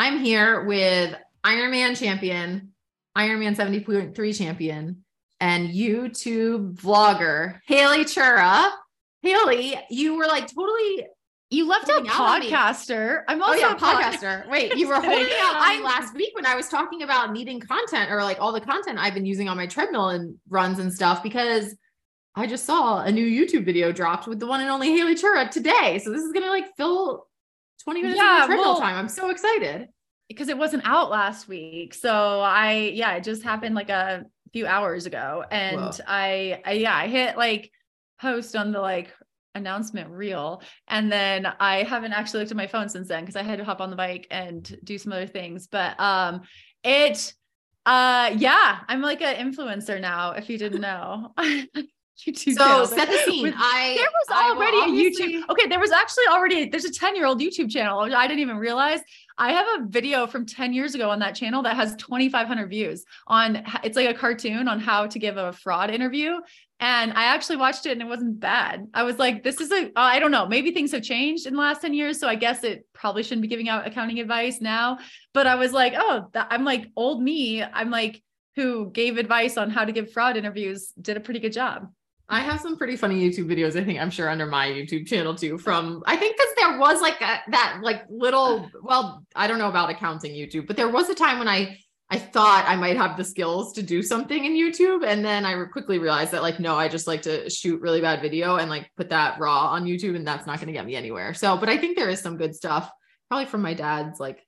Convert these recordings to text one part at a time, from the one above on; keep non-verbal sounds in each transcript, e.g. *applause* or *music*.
I'm here with Ironman champion, Ironman 70.3 champion, and YouTube vlogger, Haley Chura. Haley, you were like totally you left out podcaster. I'm oh, also oh, yeah, a podcaster. Wait, you *laughs* were holding out on me last week when I was talking about needing content or like all the content I've been using on my treadmill and runs and stuff because I just saw a new YouTube video dropped with the one and only Haley Chura today. So this is gonna like fill 20 minutes yeah, of well, time. I'm so excited. Because it wasn't out last week. So I yeah, it just happened like a few hours ago. And I, I yeah, I hit like post on the like announcement reel. And then I haven't actually looked at my phone since then because I had to hop on the bike and do some other things. But um it uh yeah, I'm like an influencer now, if you didn't know. *laughs* YouTube so set the scene. I there was already a YouTube. Okay, there was actually already there's a 10 year old YouTube channel. I didn't even realize. I have a video from 10 years ago on that channel that has 2,500 views on. It's like a cartoon on how to give a fraud interview. And I actually watched it and it wasn't bad. I was like, this is a, I don't know, maybe things have changed in the last 10 years. So I guess it probably shouldn't be giving out accounting advice now. But I was like, oh, that, I'm like old me. I'm like, who gave advice on how to give fraud interviews, did a pretty good job. I have some pretty funny YouTube videos, I think I'm sure under my YouTube channel too. From I think because there was like a, that like little, well, I don't know about accounting YouTube, but there was a time when I I thought I might have the skills to do something in YouTube. And then I quickly realized that like, no, I just like to shoot really bad video and like put that raw on YouTube and that's not going to get me anywhere. So, but I think there is some good stuff probably from my dad's like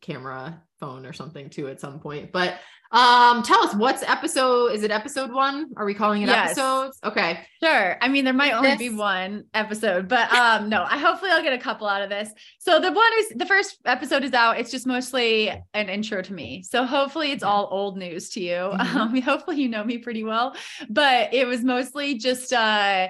camera phone or something too at some point. But um, tell us what's episode? Is it episode one? Are we calling it yes. episodes? Okay, sure. I mean, there might only this... be one episode, but um, no. I hopefully I'll get a couple out of this. So the one is the first episode is out. It's just mostly an intro to me. So hopefully it's all old news to you. Mm-hmm. *laughs* Um, hopefully you know me pretty well, but it was mostly just uh,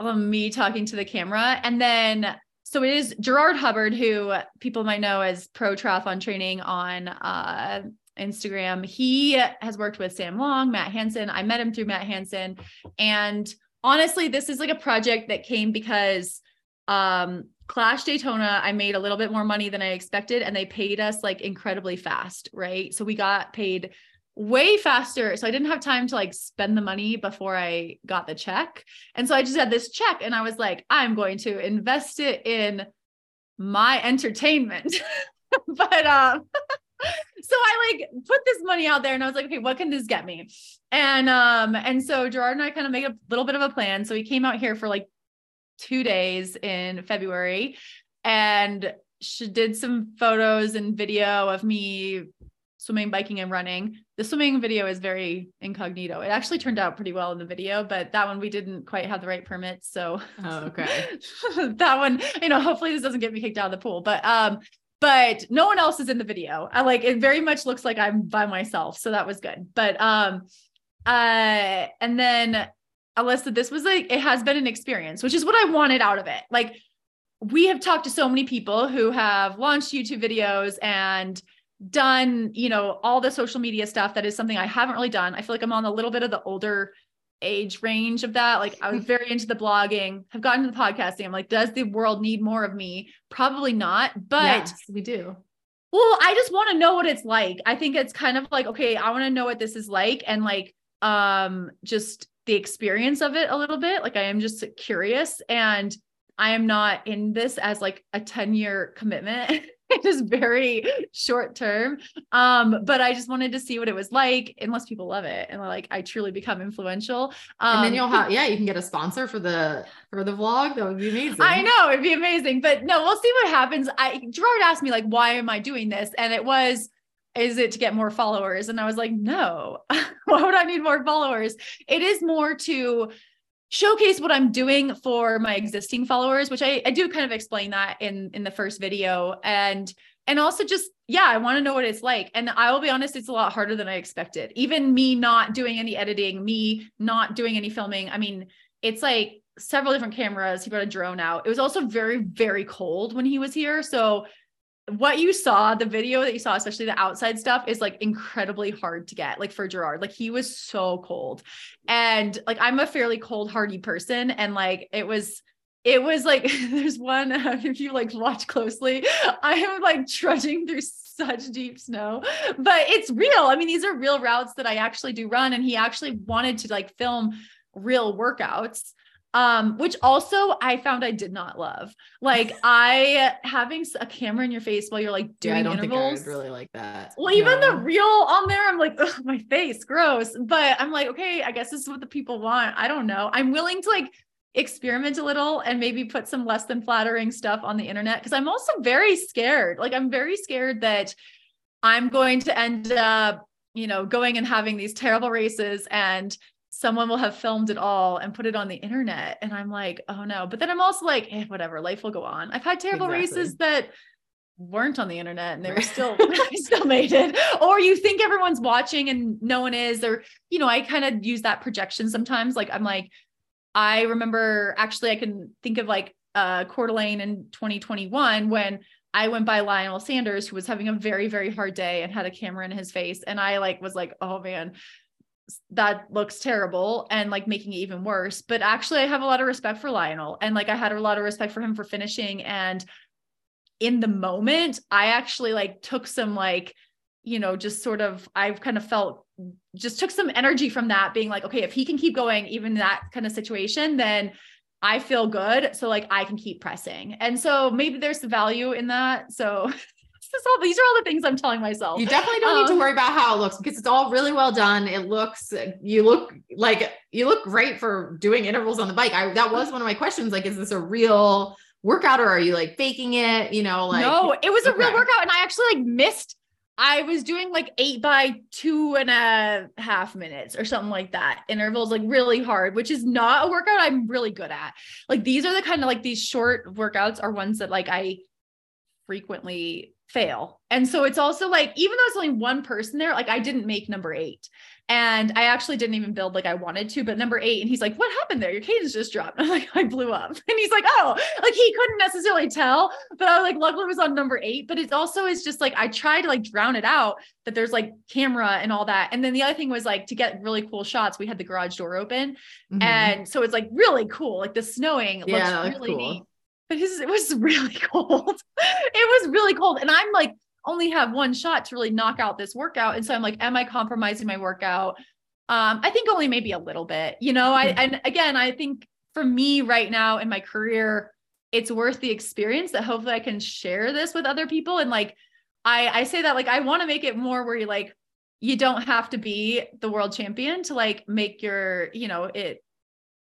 me talking to the camera, and then so it is Gerard Hubbard, who people might know as pro triathlon training on uh, Instagram. He has worked with Sam Long, Matt Hanson. I met him through Matt Hanson. And honestly, this is like a project that came because um, Clash Daytona, I made a little bit more money than I expected, and they paid us like incredibly fast, right? So we got paid way faster. So I didn't have time to like spend the money before I got the check. And so I just had this check and I was like, I'm going to invest it in my entertainment. *laughs* but um *laughs* so I like put this money out there and I was like, okay, what can this get me? And um, and so Gerard and I kind of made a little bit of a plan. So we came out here for like two days in February and she did some photos and video of me swimming, biking, and running. The swimming video is very incognito. It actually turned out pretty well in the video, but that one we didn't quite have the right permits. So oh, okay. *laughs* that one, you know, hopefully this doesn't get me kicked out of the pool. But um, but no one else is in the video. I like it very much looks like I'm by myself. So that was good. But um uh and then Alyssa, this was like it has been an experience, which is what I wanted out of it. Like we have talked to so many people who have launched YouTube videos and done, you know, all the social media stuff that is something I haven't really done. I feel like I'm on a little bit of the older age range of that. Like I was very into the blogging, have gotten to the podcasting. I'm like, does the world need more of me? Probably not, but yes, we do. Well, I just want to know what it's like. I think it's kind of like, okay, I want to know what this is like and like um just the experience of it a little bit. Like I am just curious and I am not in this as like a 10 year commitment. *laughs* *laughs* it is very short term. Um, but I just wanted to see what it was like, unless people love it and like I truly become influential. Um, and then you'll have yeah, you can get a sponsor for the for the vlog. That would be amazing. I know it'd be amazing, but no, we'll see what happens. I Gerard asked me like, why am I doing this? And it was is it to get more followers? And I was like, no, *laughs* why would I need more followers? It is more to showcase what I'm doing for my existing followers, which I, I do kind of explain that in in the first video. And and also just yeah i want to know what it's like. And i will be honest it's a lot harder than i expected. Even me not doing any editing me not doing any filming i mean it's like several different cameras. He brought a drone out. It was also very very cold when he was here. So what you saw the video that you saw especially the outside stuff is like incredibly hard to get like for gerard. Like he was so cold. And like i'm a fairly cold hardy person. And like it was it was like *laughs* there's one *laughs* if you like watch closely i am like trudging through such deep snow. But it's real. I mean these are real routes that i actually do run. And he actually wanted to like film real workouts um which also i found i did not love like *laughs* i having a camera in your face while you're like doing yeah, I don't intervals think I would really like that. well, even the No. reel on there, I'm like, my face, gross. But I'm like, okay, I guess this is what the people want. I don't know. I'm willing to like experiment a little and maybe put some less than flattering stuff on the internet because I'm also very scared. Like, I'm very scared that I'm going to end up, you know, going and having these terrible races and someone will have filmed it all and put it on the internet. And I'm like, oh no. But then I'm also like, eh, whatever, life will go on. I've had terrible Exactly. races that weren't on the internet and they were still *laughs* *laughs* still made it or you think everyone's watching and no one is or you know i kind of use that projection sometimes like i'm like i remember actually i can think of like uh Coeur d'Alene in 2021 when I went by Lionel Sanders, who was having a very, very hard day and had a camera in his face. And I like was like, oh man, that looks terrible and like making it even worse. But actually, I have a lot of respect for Lionel. And like I had a lot of respect for him for finishing. And in the moment, I actually like took some like, you know, just sort of I've kind of felt just took some energy from that being like, okay, if he can keep going, even that kind of situation, then I feel good. So like I can keep pressing. And so maybe there's the value in that. So *laughs* is all these are all the things I'm telling myself. You definitely don't need to Um, worry about how it looks because it's all really well done. It looks, you look like you look great for doing intervals on the bike. I that was one of my questions. Like, is this a real workout or are you like faking it? You know, like no, it was a real workout. And I actually like missed. I was doing like eight by two and a half minutes or something like that. Intervals like really hard, which is not a workout I'm really good at. Like these are the kind of like these short workouts are ones that like I frequently fail. And so it's also like, even though it's only one person there, like I didn't make number eight. And I actually didn't even build like I wanted to, but number eight, and he's like, What happened there? Your cadence just dropped. *laughs* I'm like, I blew up. And he's like, Oh, like he couldn't necessarily tell, but I was like, luckily it was on number eight. But it's also is just like I try to like drown it out that there's like camera and all that. And then the other thing was like to get really cool shots, we had the garage door open. Mhm. And so it's like really cool. Like the snowing Yeah, looks looks really cool. neat. But his it was *laughs* really cold. it was really cold. And I'm like, only have one shot to really knock out this workout. And so I'm like, am I compromising my workout? Um, I think only maybe a little bit, you know. I Mm-hmm. and again, I think for me right now in my career, it's worth the experience that hopefully I can share this with other people. And like I I say that like I want to make it more where you like you don't have to be the world champion to like make your, you know, it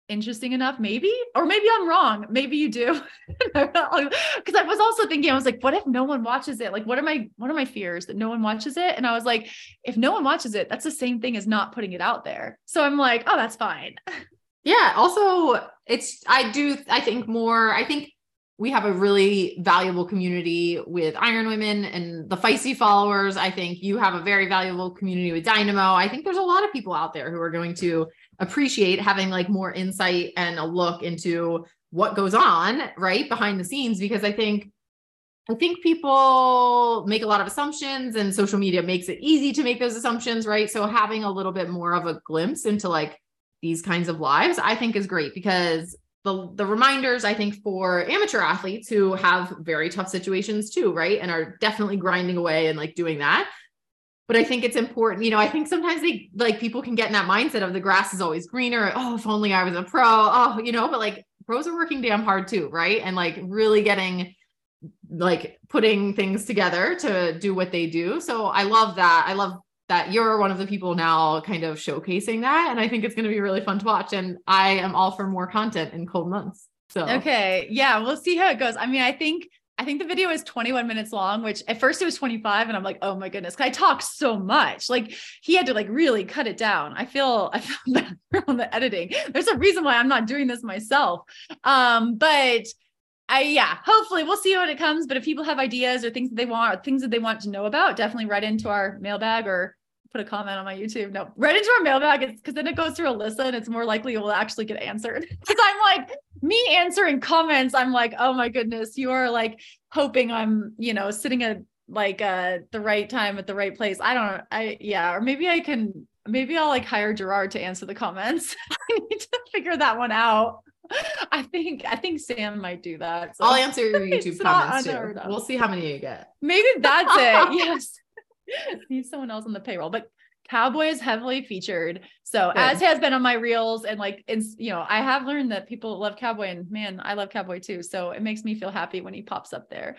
interesting enough, maybe, or maybe I'm wrong. Maybe you do. *laughs* Because I was also thinking, I was like, what if no one watches it? Like, what are my what are my fears that no one watches it? And I was like, if no one watches it, that's the same thing as not putting it out there. So I'm like, oh, that's fine. Yeah. Also, it's, I do, I think more, I think we have a really valuable community with Iron Women and the Feisty followers. I think you have a very valuable community with Dynamo. I think there's a lot of people out there who are going to appreciate having like more insight and a look into what goes on right behind the scenes because I think I think people make a lot of assumptions and social media makes it easy to make those assumptions, right? So having a little bit more of a glimpse into like these kinds of lives, I think is great because the the reminders I think for amateur athletes who have very tough situations too, right? And are definitely grinding away and like doing that. But I think it's important, you know, I think sometimes they like people can get in that mindset of the grass is always greener. Oh, if only I was a pro. Oh, you know, but like pros are working damn hard too, right? And like really getting like putting things together to do what they do. So I love that. I love that you're one of the people now kind of showcasing that. And I think it's going to be really fun to watch. And I am all for more content in cold months. So Okay. Yeah, we'll see how it goes. I mean, I think I think the video is 21 minutes long, which at first it was 25 and I'm like, "Oh my goodness, I talk so much." Like he had to like really cut it down. I feel *laughs* I feel bad on the editing. There's a reason why I'm not doing this myself. Um, but I yeah, hopefully we'll see when it comes. But if people have ideas or things that they want, or things that they want to know about, definitely write into our mailbag or put a comment on my YouTube. No, right into our mailbag because then it goes through Alyssa and it's more likely it will actually get answered. *laughs* Because I'm like me answering comments, I'm like, oh my goodness, you are like hoping I'm, you know, sitting at like uh the right time at the right place. I don't know. I yeah, or maybe I can maybe I'll like hire Gerard to answer the comments. *laughs* I need to figure that one out. I think I think Sam might do that. So. I'll answer your *laughs* YouTube comments too. We'll see how many you get. Maybe that's it. yes. *laughs* Need someone else on the payroll, but Cowboy is heavily featured. So Good. as has been on my reels and like it's you know, I have learned that people love Cowboy and man, I love Cowboy too. So it makes me feel happy when he pops up there.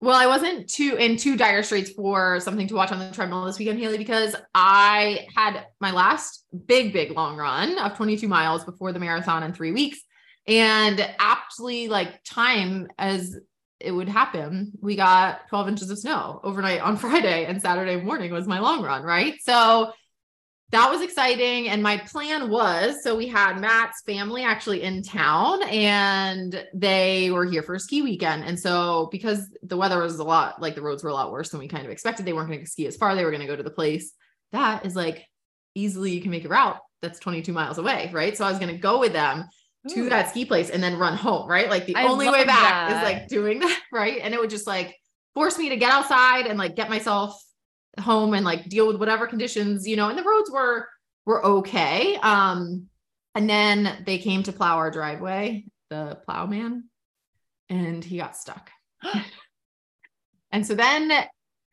Well, I wasn't too in too dire straits for something to watch on the treadmill this weekend, Haley, because I had my last big, big long run of 22 miles before the marathon in three weeks. And aptly like time as it would happen, we got 12 inches of snow overnight on *laughs* Friday and Saturday morning was my long run, right? So that was exciting. And my plan was so we had Matt's family actually in town and they were here for a ski weekend. And so because the weather was a lot like the roads were a lot worse than we kind of expected, they weren't going to ski as far. They were going to go to the place that is like easily you can make a route that's 22 miles away. Right. So I was going to go with them to Ooh. that ski place and then run home. Right. Like the I only way back that. is like doing *laughs* that. Right. And it would just like force me to get outside and like get myself home and like deal with whatever conditions, you know, and the roads were were okay. Um, and then they came to plow our driveway, the plowman, and he got stuck. *gasps* and so then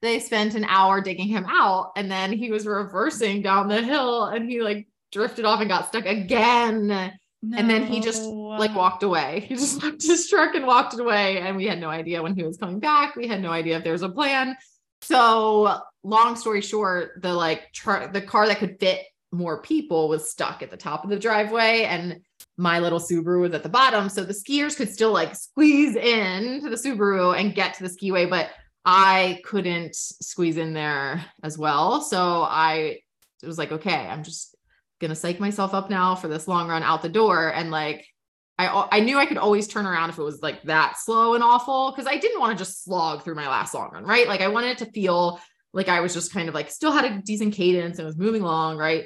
they spent an hour digging him out, and then he was reversing down the hill and he like drifted off and got stuck again. No. And then he just like walked away. He just *laughs* left his truck and walked away. And we had no idea when he was coming back. We had no idea if there was a plan. So long story short, the like truck, the car that could fit more people was stuck at the top of the driveway and my little Subaru was at the bottom. So the skiers could still like squeeze in to the Subaru and get to the skiway, but I couldn't squeeze in there as well. So I was like, okay, I'm just gonna psych myself up now for this long run out the door. And like I I knew I could always turn around if it was like that slow and awful because I didn't want to just slog through my last long run, right? Like I wanted it to feel like I was just kind of like still had a decent cadence and was moving along, right?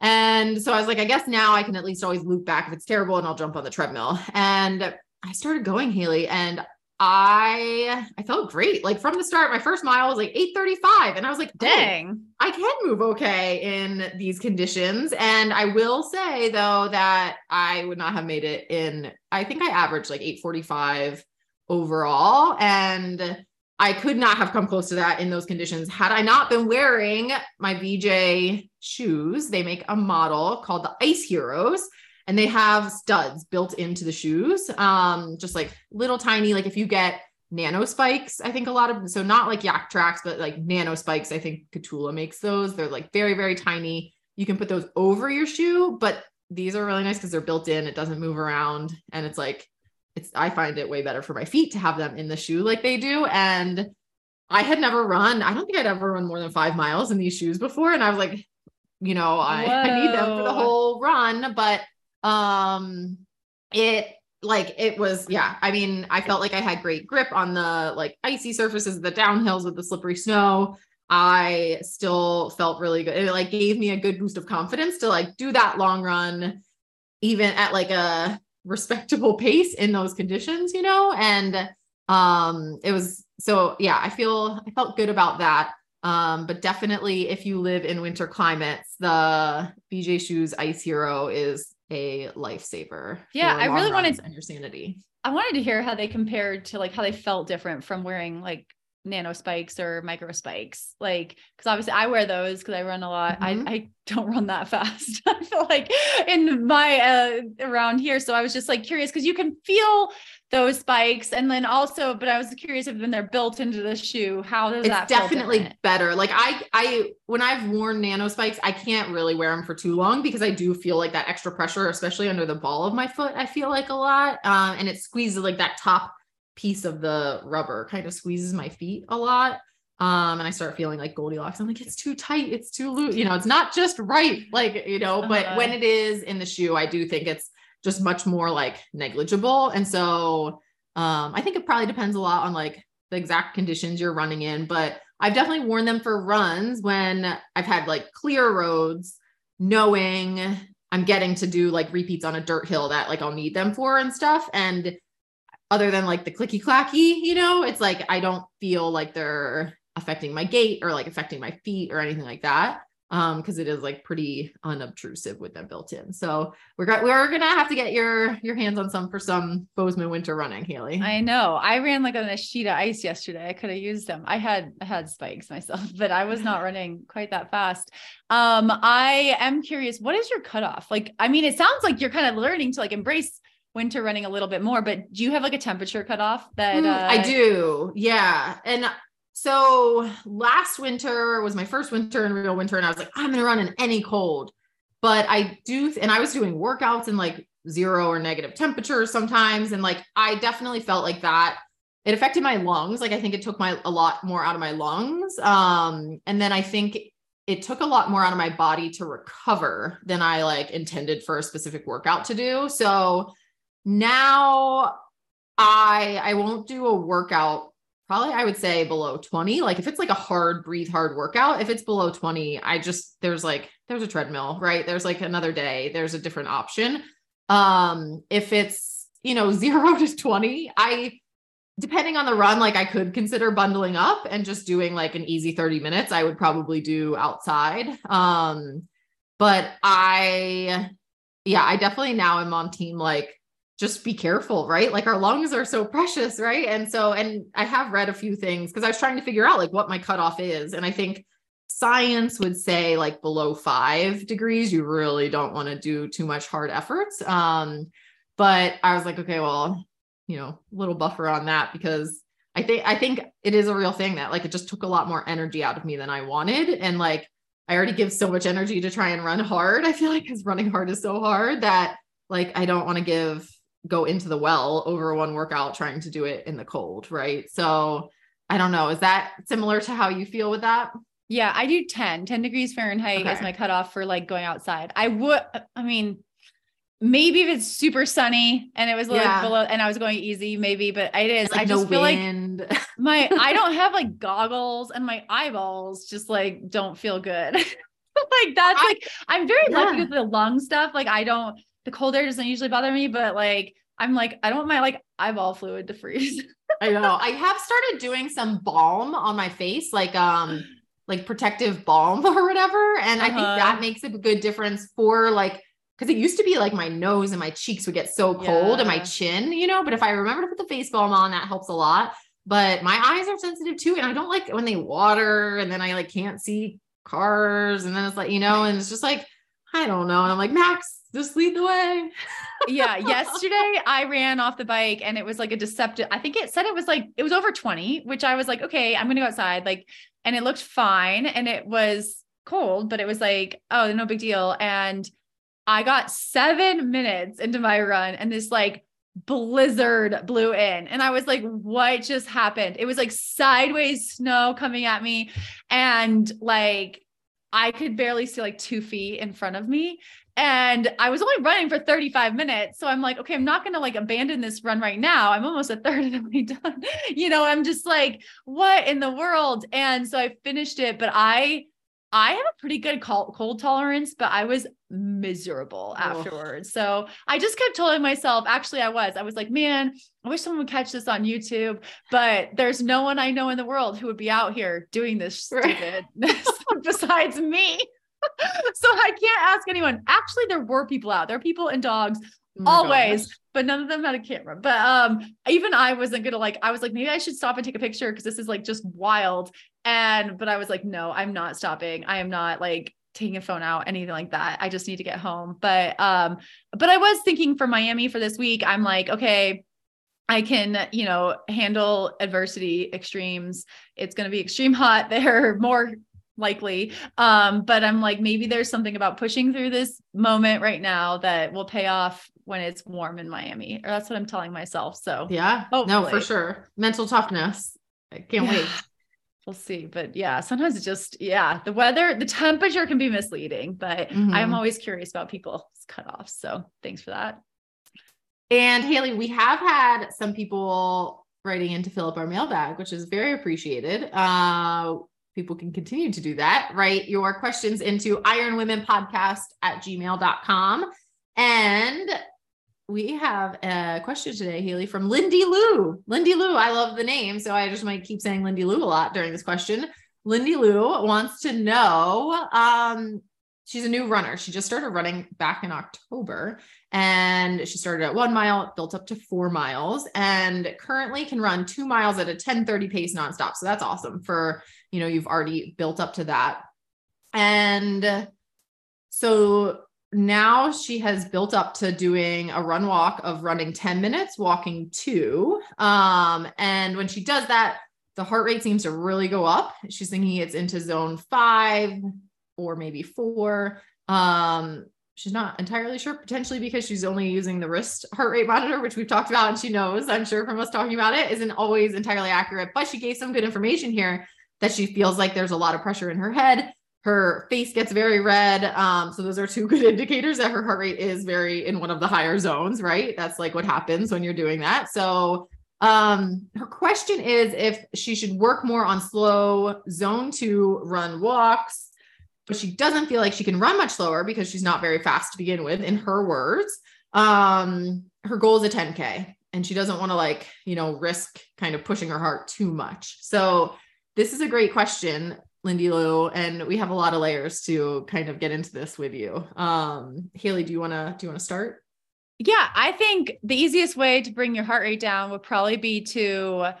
And so I was like, I guess now I can at least always loop back if it's terrible and I'll jump on the treadmill. And I started going, Haley, and I I felt great. Like from the start, my first mile was like 835. And I was like, oh, dang, oh, I can move okay in these conditions. And I will say though that I would not have made it in, I think I averaged like 845 overall. And I could not have come close to that in those conditions had I not been wearing my VJ shoes. They make a model called the Ice Heroes and they have studs built into the shoes. Um, just like little tiny, like if you get nano spikes, I think a lot of so not like Yaktrax but like nano spikes. I think Kahtoola makes those. They're like very, very tiny. You can put those over your shoe, but these are really nice because they're built in. It doesn't move around, and it's like it's I find it way better for my feet to have them in the shoe like they do. And I had never run, I don't think I'd ever run more than five miles in these shoes before. And I was like, you know, I, I need them for the whole run. But um it like it was yeah i mean i felt like i had great grip on the like icy surfaces the downhills with the slippery snow i still felt really good it like gave me a good boost of confidence to like do that long run even at like a respectable *laughs* pace in those conditions, you know? And um it was so yeah, I feel I felt good about that. Um, but definitely if you live in winter climates, the VJ Shoes Ice Hero is a lifesaver. Yeah, I really wanted and your sanity. I wanted to hear how they compared to like how they felt different from wearing like nano spikes or micro spikes like because obviously i wear those because i run a lot mm-hmm. I, I don't run that *laughs* fast i feel like in my uh around here so i was just like curious because you can feel those spikes and then also but i was curious if when they're built into the shoe how does it's that definitely better like i i when i've worn nano spikes i can't really wear them for too long because i do feel like that extra pressure especially under the ball of my foot i feel like a lot um, and it squeezes like that top piece of the rubber kind of squeezes my feet a lot. Um, and I start feeling like Goldilocks. I'm like, it's too tight, it's too loose. You know, it's not just right, like, you know, but uh-huh. when it is in the shoe, I do think it's just much more like negligible. And so um, I think it probably depends a lot on like the exact conditions you're running in, but I've definitely worn them for runs when I've had like clear roads, knowing I'm getting to do like repeats on a dirt hill that like I'll need them for and stuff. And other than like the clicky clacky, you know, it's like I don't feel like they're affecting my gait or like affecting my feet or anything like that um because it is like pretty unobtrusive with them built in. So we're got we're gonna have to get your your hands on some for some bozeman winter running haley. I know. I ran like on a sheet of ice yesterday. I could have used them. I had i had spikes myself *laughs* but i was not running quite that fast. Um i am curious what is your cutoff? Like i mean it sounds like you're kind of learning to like embrace winter running a little bit more but do you have like a temperature cutoff that mm, uh... i do. Yeah. And so last winter was my first winter in real winter, and I was like, I'm gonna run in any cold. But I do, and I was doing workouts in like zero or negative temperatures sometimes, and like I definitely felt like that. It affected my lungs. Like I think it took my a lot more out of my lungs. Um, and then I think it took a lot more out of my body to recover than I like intended for a specific workout to do. So now I I won't do a workout probably I would say below 20. Like if it's like a hard breathe hard workout, if it's below 20, I just there's like there's a treadmill, right? There's like another day, there's a different option. Um if it's, you know, *laughs* 0 to 20, I depending on the run, like I could consider bundling up and just doing like an easy 30 minutes. I would probably do outside. Um but I yeah, I definitely now am on team like just be careful, right? Like our lungs are so precious, right? And so, and I have read a few things because I was trying to figure out like what my cutoff is. And I think science would say like below five degrees, you really don't want to do too much hard efforts. Um, but I was like, okay, well, you know, a little buffer on that because I think I think it is a real thing that like it just took a lot more energy out of me than I wanted. And like I already give so much energy to try and run hard. *laughs* I feel like because running hard is so hard that like I don't want to give go into the well over one workout trying to do it in the cold, right? So I don't know. Is that similar to how you feel with that? Yeah, I do 10, 10 degrees Fahrenheit okay. is my cutoff for like going outside. I would, I mean, maybe if it's super sunny and it was like yeah. below and I was going easy, maybe, but it is. Like I just no feel wind. like *laughs* my, *laughs* I don't have like goggles and my eyeballs just like don't feel good. *laughs* like that's I, like, I'm very yeah. lucky with the lung stuff. Like I don't, the cold air doesn't usually bother me, but like I'm like, I don't want my like eyeball fluid to freeze. *laughs* I know. I have started doing some balm on my face, like um like protective balm *laughs* or whatever. And uh-huh. I think uh-huh. that makes a good difference for like because it used to be like my nose and my cheeks would get so cold yeah. and my chin, you know. But if I remember to put the face balm on, that helps a lot. But my eyes are sensitive too, and I don't like when they water and then I like can't see cars, and then it's like, you know, and it's just like, I don't know. And I'm like, Max, just lead the way. yeah. *laughs* Yesterday I ran off the bike and it was like a deceptive. I think it said it was like, it was over 20, which I was like, okay, I'm going to go outside. Like, and it looked fine and it was cold, but it was like, oh, no big deal. And I got seven minutes into my run and this like blizzard blew in. And I was like, what just happened? It was like sideways snow coming at me. And like, I could barely see like two feet in front of me. And I was only running for 35 minutes. So I'm like, okay, I'm not going to like abandon this run right now. I'm almost a third of the way done. *laughs* you know, I'm just like, what in the world? And so I finished it, but I, I have a pretty good cold, cold tolerance, but I was miserable oh. afterwards. So I just kept telling myself, actually, I was, I was like, man, I wish someone would catch this on YouTube, but there's no one I know in the world who would be out here doing this *laughs* stupid *laughs* besides me. *laughs* so I can't ask anyone. Actually, there were people out there, are people and dogs oh always, gosh. but none of them had a camera. But um, even I wasn't gonna like, I was like, maybe I should stop and take a picture because this is like just wild. And but I was like, no, I'm not stopping. I am not like taking a phone out, anything like that. I just need to get home. But um, but I was thinking for Miami for this week, I'm like, okay. I can, you know, handle adversity extremes. It's going to be extreme hot *laughs* there, more likely. Um, but I'm like, maybe there's something about pushing through this moment right now that will pay off when it's warm in Miami. Or that's what I'm telling myself. So yeah, hopefully. no, for sure. Mental toughness. I can't yeah. wait. *laughs* We'll see. But yeah, sometimes it's just, yeah, the weather, the temperature can be misleading, but mm-hmm. I'm always curious about people's cutoffs. So thanks for that. And Haley, we have had some people writing in to fill up our mailbag, which is very appreciated. Uh, people can continue to do that. Write your questions into Iron Women Podcast at gmail.com. And we have a question today, Haley, from Lindy Lou. Lindy Lou, I love the name, so I just might keep saying Lindy Lou a lot during this question. Lindy Lou wants to know um, she's a new runner. She just started running back in October and she started at one mile, built up to four miles, and currently can run two miles at a 10 30 pace nonstop. So that's awesome for, you know, you've already built up to that. And so now she has built up to doing a run walk of running 10 minutes, walking two. Um, and when she does that, the heart rate seems to really go up. She's thinking it's into zone five or maybe four. Um, she's not entirely sure, potentially because she's only using the wrist heart rate monitor, which we've talked about and she knows, I'm sure from us talking about it, isn't always entirely accurate. But she gave some good information here that she feels like there's a lot of pressure in her head her face gets very red. Um, so those are two *laughs* good indicators that her heart rate is very in one of the higher zones, right? That's like what happens when you're doing that. So um, her question is if she should work more on slow zone two run walks, but she doesn't feel like she can run much slower because she's not very fast to begin with, in her words. Um, her goal is a 10K and she doesn't want to like, you know, risk kind of pushing her heart too much. So this is a great question Lindy Lou, and we have a lot of layers to kind of get into this with you. Um, Haley, do you want to do you want to start? Yeah, I think the easiest way to bring your heart rate down would probably be to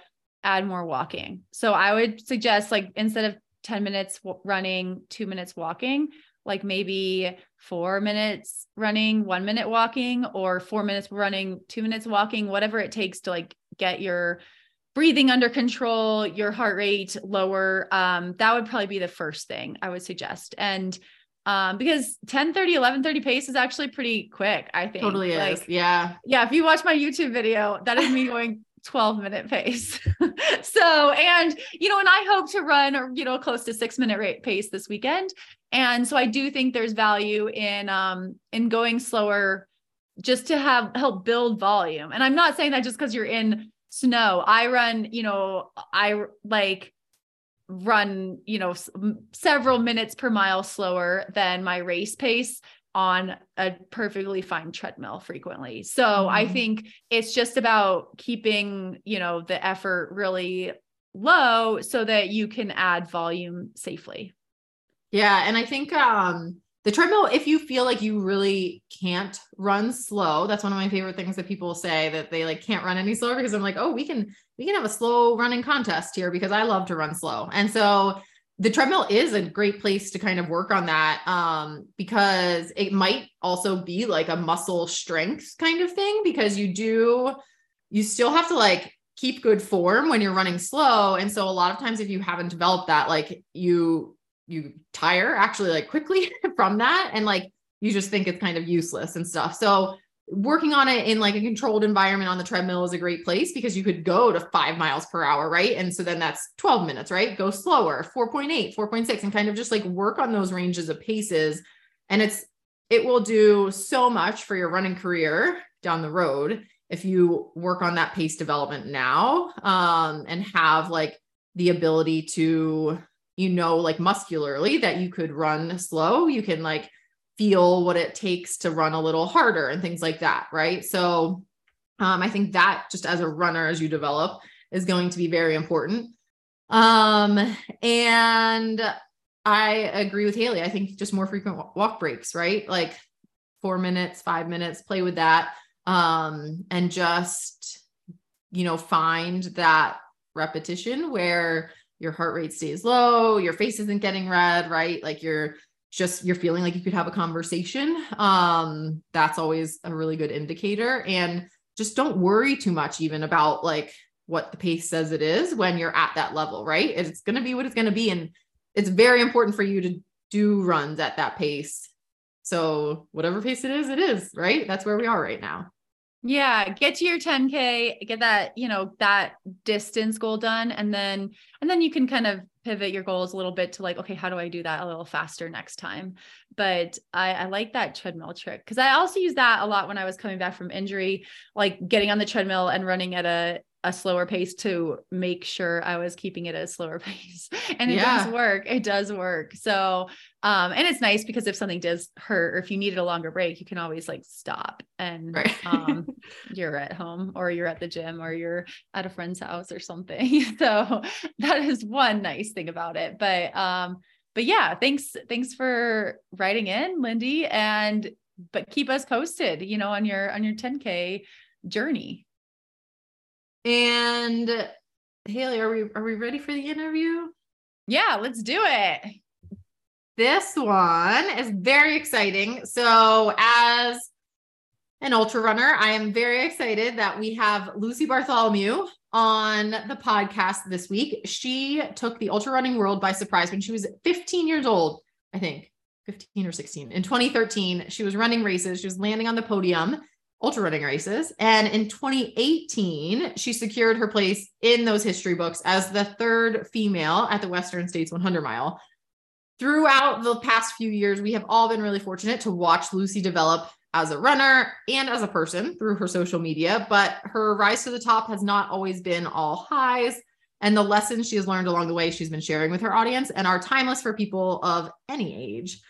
add more walking. So I would suggest like instead of 10 minutes running, 2 minutes walking, like maybe 4 minutes running, 1 minute walking or 4 minutes running, 2 minutes walking, whatever it takes to like get your breathing under control, your heart rate lower. Um, that would probably be the first thing I would suggest. And um, because 10 30, 11 30 pace is actually pretty quick, I think. Totally like, is. Yeah. Yeah. If you watch my YouTube video, that is me *laughs* going 12 minute pace. *laughs* so, and, you know, and I hope to run, you know, close to six minute rate pace this weekend. And so I do think there's value in, um, in going slower just to have help build volume. And I'm not saying that just because you're in snow. I run, you know, I like run, you know, several minutes per mile slower than my race pace on a perfectly fine treadmill frequently. So mm-hmm. I think it's just about keeping, you know, the effort really low so that you can add volume safely. Yeah, and I think um the treadmill if you feel like you really can't run slow that's one of my favorite things that people say that they like can't run any slower because i'm like oh we can we can have a slow running contest here because i love to run slow and so the treadmill is a great place to kind of work on that um, because it might also be like a muscle strength kind of thing because you do you still have to like keep good form when you're running slow and so a lot of times if you haven't developed that like you you tire actually like quickly *laughs* from that and like you just think it's kind of useless and stuff. So working on it in like a controlled environment on the treadmill is a great place because you could go to 5 miles per hour, right? And so then that's 12 minutes, right? Go slower, 4.8, 4.6 and kind of just like work on those ranges of paces and it's it will do so much for your running career down the road if you work on that pace development now um, and have like the ability to you know like muscularly that you could run slow you can like feel what it takes to run a little harder and things like that right? So um, i think that just as a runner as you develop is going to be very important. Um and i agree with haley. I think just more frequent walk breaks right? Like four minutes five minutes play with that. Um and just you know find that repetition where your heart rate stays low, your face isn't getting red, right? Like you're just you're feeling like you could have a conversation. Um, that's always a really good indicator. And just don't worry too much even about like what the pace says it is when you're at that level, right? It's going to be what it's going to be and it's very important for you to do runs at that pace. So, whatever pace it is, it is, right? That's where we are right now. Yeah, get to your 10k, get that, you know, that distance goal done and then and then you can kind of pivot your goals a little bit to like, okay, how do I do that a little faster next time? But I, I like that treadmill trick because I also use that a lot when I was coming back from injury, like getting on the treadmill and running at a a slower pace to make sure I was keeping it at a slower *laughs* pace. And it yeah. does work. It does work. So, um, and it's nice because if something does hurt or if you needed a longer break, you can always like stop and right. um, *laughs* you're at home or you're at the gym or you're at a friend's house or something. *laughs* So that is one nice thing about it. But um, but yeah, thanks, thanks for writing in, Lindy. And but keep us posted, you know, on your on your 10K journey. And Haley, are we are we ready for the interview? Yeah, let's do it. This one is very exciting. So, as an ultra runner, I am very excited that we have Lucy Bartholomew on the podcast this week. She took the ultra running world by surprise when she was 15 years old, I think 15 or 16. In 2013, she was running races, she was landing on the podium ultra running races. And in 2018, she secured her place in those history books as the third female at the Western States 100 mile. Throughout the past few years, we have all been really fortunate to watch Lucy develop as a runner and as a person through her social media, but her rise to the top has not always been all highs. And the lessons she has learned along the way, she's been sharing with her audience and are timeless for people of any age.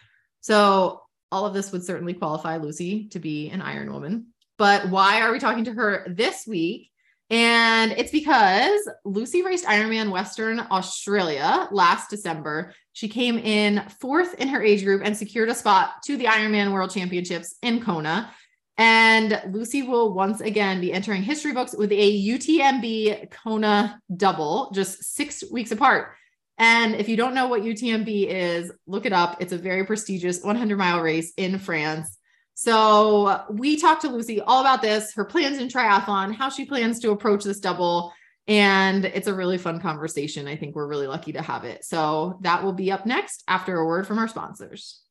So, all of this would certainly qualify Lucy to be an Iron Woman. But why are we talking to her this week? And it's because Lucy raced Ironman Western Australia last December. She came in fourth in her age group and secured a spot to the Ironman World Championships in Kona. And Lucy will once again be entering history books with a UTMB Kona double, just six weeks apart. And if you don't know what UTMB is, look it up. It's a very prestigious 100 mile race in France. So we talked to Lucy all about this, her plans in triathlon, how she plans to approach this double. And it's a really fun conversation. I think we're really lucky to have it. So that will be up next after a word from our sponsors.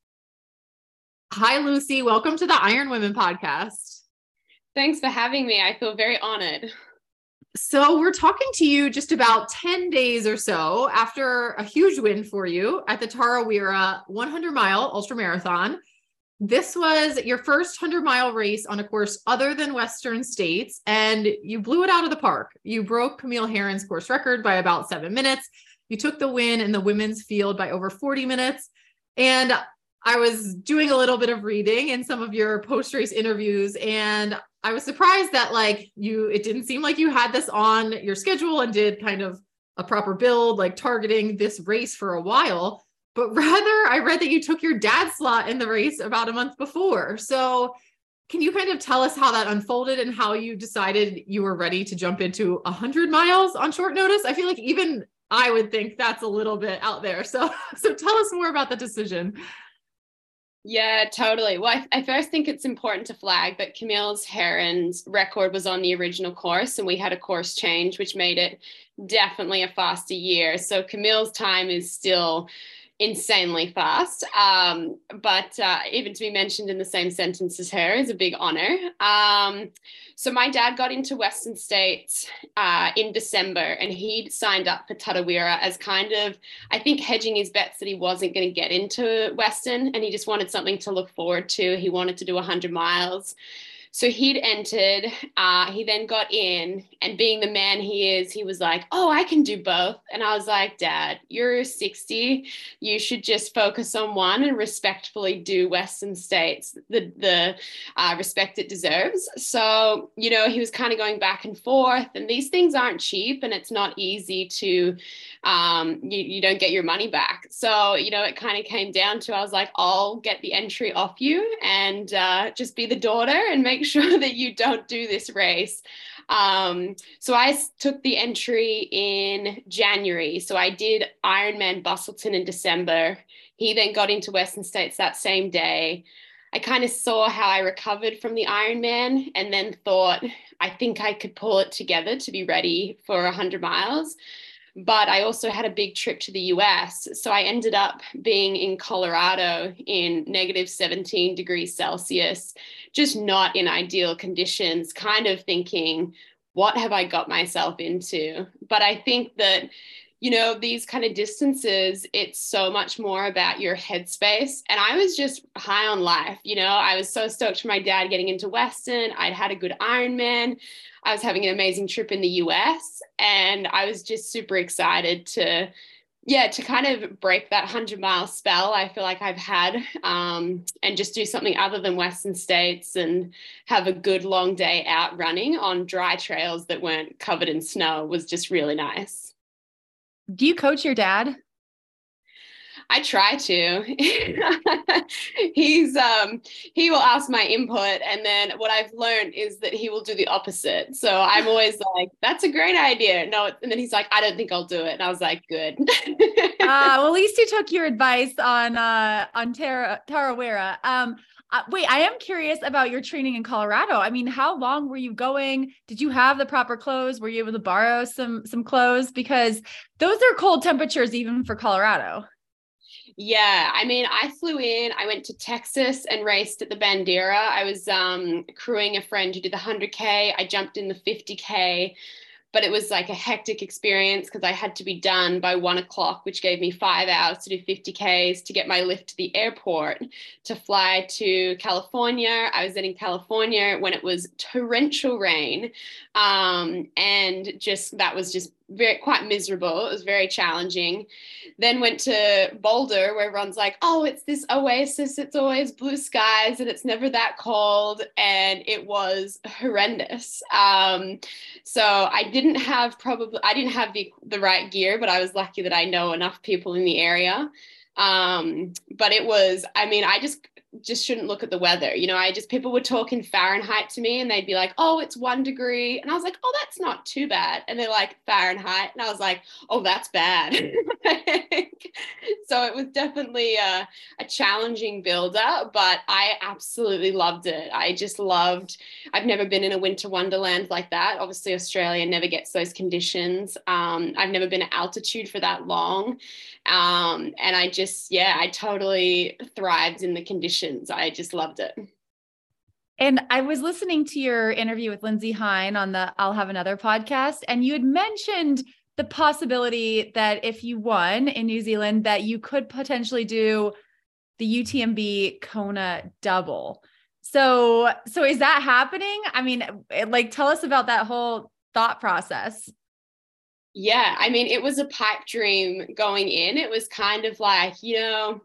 Hi, Lucy. Welcome to the Iron Women podcast. Thanks for having me. I feel very honored. So, we're talking to you just about 10 days or so after a huge win for you at the Tarawera 100 mile ultra marathon. This was your first 100 mile race on a course other than Western States, and you blew it out of the park. You broke Camille Herron's course record by about seven minutes. You took the win in the women's field by over 40 minutes. And I was doing a little bit of reading in some of your post race interviews, and I was surprised that, like, you, it didn't seem like you had this on your schedule and did kind of a proper build, like targeting this race for a while but rather I read that you took your dad's slot in the race about a month before. So can you kind of tell us how that unfolded and how you decided you were ready to jump into 100 miles on short notice? I feel like even I would think that's a little bit out there. So *laughs* so tell us more about the decision. Yeah, totally. Well, I, I, first think it's important to flag that Camille's Herron's record was on the original course, and we had a course change, which made it definitely a faster year. So Camille's time is still insanely fast. Um, but uh, even to be mentioned in the same sentence as her is a big honor. Um, so my dad got into Western States uh, in December and he'd signed up for Tarawera as kind of, I think, hedging his bets that he wasn't going to get into Western and he just wanted something to look forward to. He wanted to do 100 miles. So he'd entered, uh, he then got in, and being the man he is, he was like, Oh, I can do both. And I was like, Dad, you're 60. You should just focus on one and respectfully do Western States the, the uh, respect it deserves. So, you know, he was kind of going back and forth, and these things aren't cheap, and it's not easy to, um, you, you don't get your money back. So, you know, it kind of came down to I was like, I'll get the entry off you and uh, just be the daughter and make *laughs* sure that you don't do this race. Um, so I took the entry in January. So I did Ironman Busselton in December. He then got into Western States that same day. I kind of saw how I recovered from the Ironman and then thought, I think I could pull it together to be ready for 100 miles but I also had a big trip to the US. So I ended up being in Colorado in negative 17 degrees Celsius, just not in ideal conditions, kind of thinking, what have I got myself into? But I think that you know, these kind of distances, it's so much more about your headspace. And I was just high on life. You know, I was so stoked for my dad getting into Western. I'd had a good Ironman. I was having an amazing trip in the US. And I was just super excited to, yeah, to kind of break that 100 mile spell I feel like I've had um, and just do something other than Western States and have a good long day out running on dry trails that weren't covered in snow was just really nice. Do you coach your dad? I try to. *laughs* He's um he will ask my input and then what I've learned is that he will do the opposite. So I'm always *laughs* like, that's a great idea. No, and then he's like, I don't think I'll do it. And I was like, good. uh, *laughs* well, at least you took your advice on uh on Tara Tarawera. Um uh, wait, I am curious about your training in Colorado. I mean, how long were you going? Did you have the proper clothes? Were you able to borrow some some clothes because those are cold temperatures even for Colorado? Yeah, I mean, I flew in. I went to Texas and raced at the Bandera. I was um, crewing a friend who did the 100K. I jumped in the 50K but it was like a hectic experience because I had to be done by one o'clock, which gave me five hours to do 50 Ks to get my lift to the airport to fly to California. I was in California when it was torrential rain. Um, and just that was just very quite miserable. It was very challenging. Then went to Boulder where everyone's like, oh, it's this oasis. It's always blue skies and it's never that cold. And it was horrendous. Um, so I didn't have probably I didn't have the, the right gear, but I was lucky that I know enough people in the area. Um, but it was, I mean, I just just shouldn't look at the weather. You know, I just, people would talk in Fahrenheit to me and they'd be like, oh, it's one degree. And I was like, oh, that's not too bad. And they're like, Fahrenheit. And I was like, oh, that's bad. *laughs* so it was definitely a, a challenging builder, but I absolutely loved it. I just loved, I've never been in a winter wonderland like that. Obviously, Australia never gets those conditions. Um, I've never been at altitude for that long. Um, and I just, yeah, I totally thrived in the conditions. I just loved it. And I was listening to your interview with Lindsey Hein on the I'll Have Another podcast, and you had mentioned the possibility that if you won in New Zealand, that you could potentially do the UTMB Kona double. So, so is that happening? I mean, eh, like, tell us about that whole thought process. Yeah, I mean, it was a pipe dream going in. It was kind of like, you know,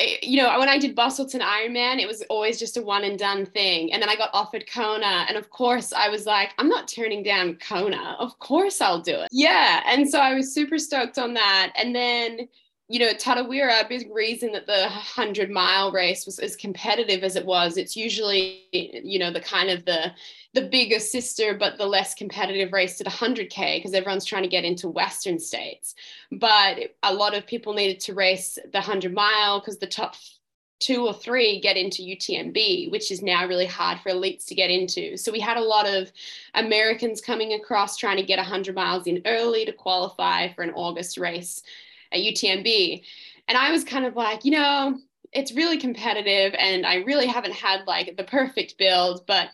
Eh, you know, when I did Busselton Ironman, it was always just a one and done thing. And then I got offered Kona. And of course, I was like, I'm not turning down Kona. Of course, I'll do it. Yeah. And so I was super stoked on that. And then, you know, Tarawera, a big reason that the 100 mile race was as competitive as it was, it's usually, you know, the kind of the, the bigger sister, but the less competitive race at 100K because everyone's trying to get into Western states. But a lot of people needed to race the 100 mile because the top two or three get into UTMB, which is now really hard for elites to get into. So we had a lot of Americans coming across trying to get 100 miles in early to qualify for an August race at UTMB. And I was kind of like, you know, it's really competitive and I really haven't had like the perfect build, but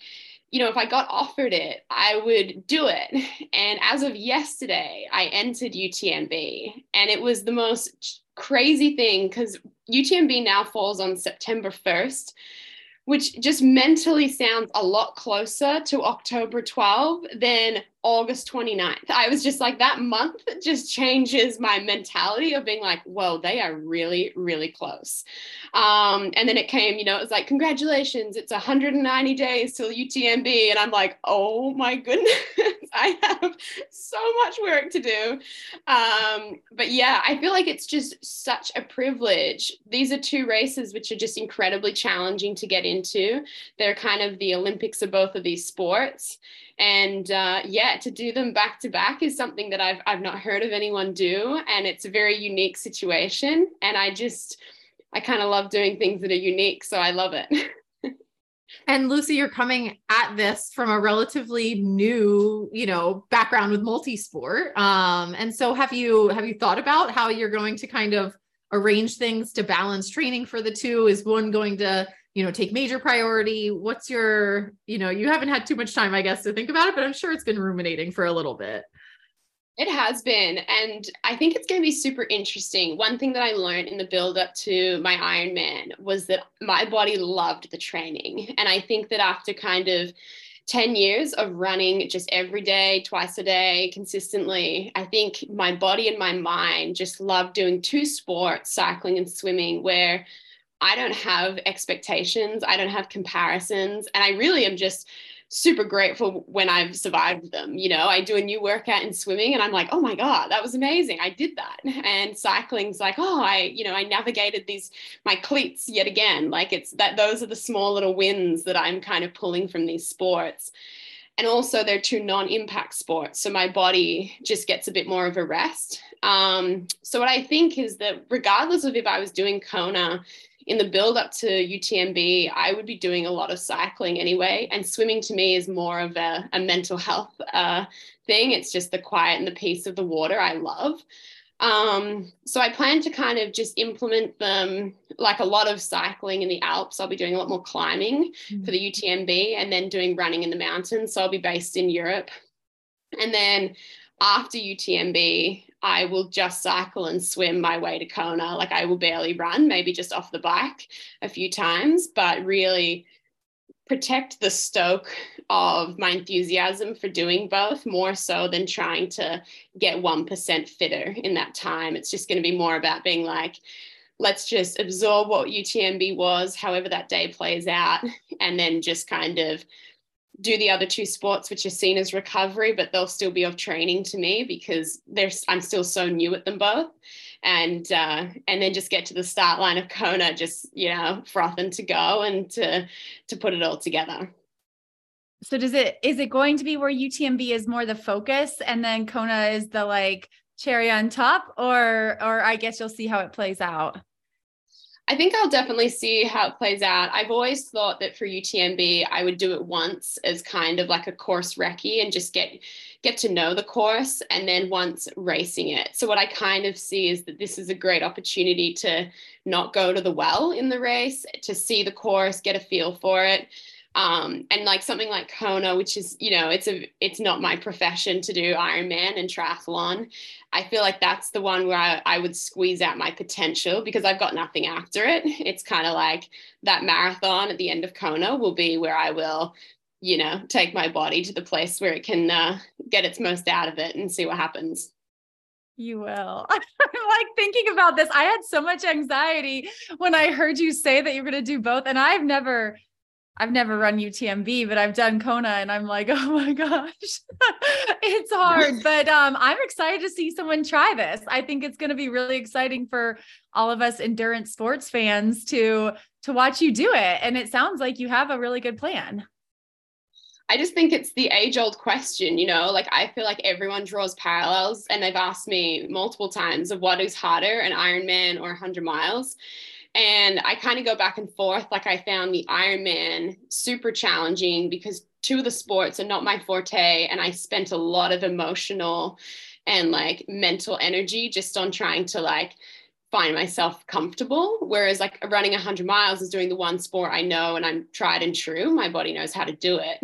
you know, if I got offered it, I would do it. *laughs* And as of yesterday, I entered UTMB, and it was the most crazy thing because UTMB now falls on September 1st which just mentally sounds a lot closer to October 12 than August 29th. I was just like, that month just changes my mentality of being like, whoa, they are really, really close. Um, and then it came, you know, it was like, congratulations, it's 190 days till UTMB. And I'm like, oh my goodness, *laughs* I have so much work to do. Um, but yeah, I feel like it's just such a privilege. These are two races which are just incredibly challenging to get into. They're kind of the Olympics of both of these sports. And uh, yeah, to do them back to back is something that I've, I've not heard of anyone do. And it's a very unique situation. And I just, I kind of love doing things that are unique. So I love it. *laughs* And Lucy, you're coming at this from a relatively new, you know, background with multi-sport. Um, and so have you have you thought about how you're going to kind of arrange things to balance training for the two? Is one going to, you know, take major priority? What's your, you know, you haven't had too much time, I guess, to think about it, but I'm sure it's been ruminating for a little bit. It has been. And I think it's going to be super interesting. One thing that I learned in the build up to my Ironman was that my body loved the training. And I think that after kind of 10 years of running just every day, twice a day, consistently, I think my body and my mind just love doing two sports, cycling and swimming, where I don't have expectations, I don't have comparisons, and I really am just super grateful when I've survived them. You know, I do a new workout in swimming and I'm like, oh my God, that was amazing. I did that. *laughs* And cycling's like, oh, I, you know, I navigated these, my cleats yet again. Like it's that those are the small little wins that I'm kind of pulling from these sports. And also, they're two non impact sports. So my body just gets a bit more of a rest. Um, so, what I think is that regardless of if I was doing Kona, in the build up to UTMB, I would be doing a lot of cycling anyway. And swimming to me is more of a, a mental health uh, thing. It's just the quiet and the peace of the water I love. Um, so I plan to kind of just implement them like a lot of cycling in the Alps. I'll be doing a lot more climbing mm-hmm. for the UTMB and then doing running in the mountains. So I'll be based in Europe. And then after UTMB, I will just cycle and swim my way to Kona. Like I will barely run, maybe just off the bike a few times, but really protect the stoke of my enthusiasm for doing both more so than trying to get 1% fitter in that time. It's just going to be more about being like, let's just absorb what UTMB was, however that day plays out, and then just kind of do the other two sports which are seen as recovery but they'll still be of training to me because there's i'm still so new at them both. And uh, and then just get to the start line of kona just you know frothing to go and to to put it all together. So does it is it going to be where utmb is more the focus and then kona is the like cherry on top? Or or i guess you'll see how it plays out I think I'll definitely see how it plays out. I've always thought that for UTMB, I would do it once as kind of like a course recce and just get get to know the course and then once racing it. So what I kind of see is that this is a great opportunity to not go to the well in the race, to see the course, get a feel for it, um, and like something like Kona, which is you know it's a it's not my profession to do Ironman and triathlon. I feel like that's the one where I, I would squeeze out my potential because I've got nothing after it. It's kind of like that marathon at the end of Kona will be where I will you know take my body to the place where it can uh, get its most out of it and see what happens. You will. *laughs* I'm like thinking about this. I had so much anxiety when I heard you say that you're going to do both. And I've never I've never run UTMB, but I've done Kona and I'm like, *laughs* oh my gosh, *laughs* it's hard. But um, I'm excited to see someone try this. I think it's going to be really exciting for all of us endurance sports fans to to watch you do it. And it sounds like you have a really good plan. I just think it's the age old question, you know, like I feel like everyone draws parallels and they've asked me multiple times of what is harder, an Ironman or 100 miles. And I kind of go back and forth. Like I found the Ironman super challenging because two of the sports are not my forte. And I spent a lot of emotional and like mental energy just on trying to like find myself comfortable. Whereas like running 100 miles is doing the one sport I know and I'm tried and true. My body knows how to do it.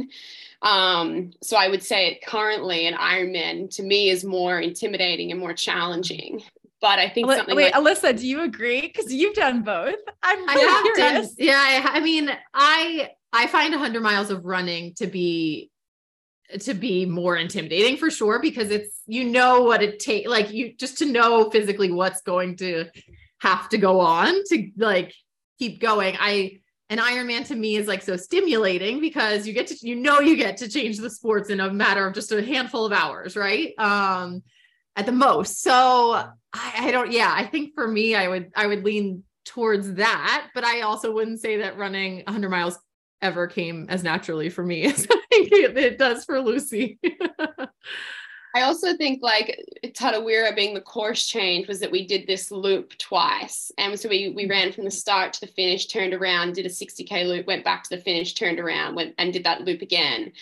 Um, so I would say currently an Ironman to me is more intimidating and more challenging but I think something wait, like- Alyssa, do you agree? Because you've done both. I'm I have curious. Done, yeah, I, I mean, I I find 100 miles of running to be to be more intimidating for sure because it's you know what it takes like you just to know physically what's going to have to go on to like keep going i an ironman to me is like so stimulating because you get to you know you get to change the sports in a matter of just a handful of hours right um at the most. So I, I don't, yeah, I think for me, I would, I would lean towards that, but I also wouldn't say that running 100 miles ever came as naturally for me *laughs* as I think it, it does for Lucy. *laughs* I also think like Tarawera being the course change was that we did this loop twice. And so we, we ran from the start to the finish, turned around, did a 60K loop, went back to the finish, turned around, went and did that loop again.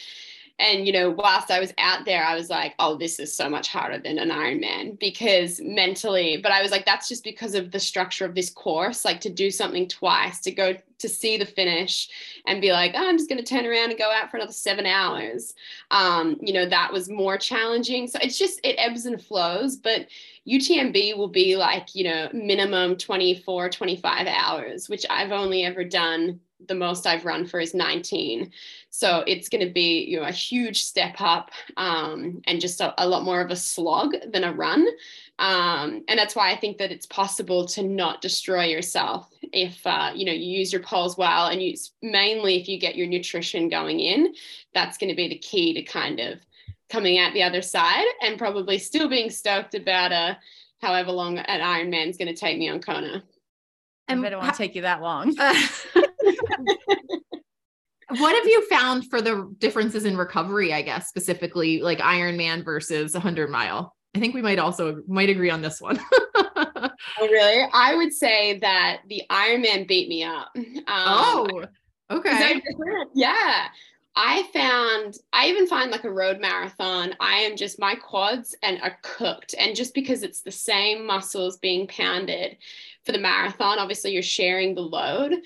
And, you know, whilst I was out there, I was like, oh, this is so much harder than an Ironman because mentally, but I was like, that's just because of the structure of this course, like to do something twice, to go to see the finish and be like, oh, I'm just going to turn around and go out for another seven hours. Um, you know, that was more challenging. So it's just, it ebbs and flows. But UTMB will be like, you know, minimum 24, 25 hours, which I've only ever done the most I've run for is 19. So it's going to be you know a huge step up um, and just a, a, lot more of a slog than a run. Um, and that's why I think that it's possible to not destroy yourself if uh, you know you use your poles well and use mainly if you get your nutrition going in. That's going to be the key to kind of coming out the other side and probably still being stoked about a uh, however long an Ironman is going to take me on Kona. And I don't want to take you that long. *laughs* *laughs* what have you found for the differences in recovery, I guess, specifically like Ironman versus 100 mile? I think we might also might agree on this one. *laughs* oh, really? I would say that the Ironman beat me up. Um, oh, okay. yeah. I found, I even find like a road marathon, I am just, my quads and are cooked. And just because it's the same muscles being pounded for the marathon, obviously you're sharing the load.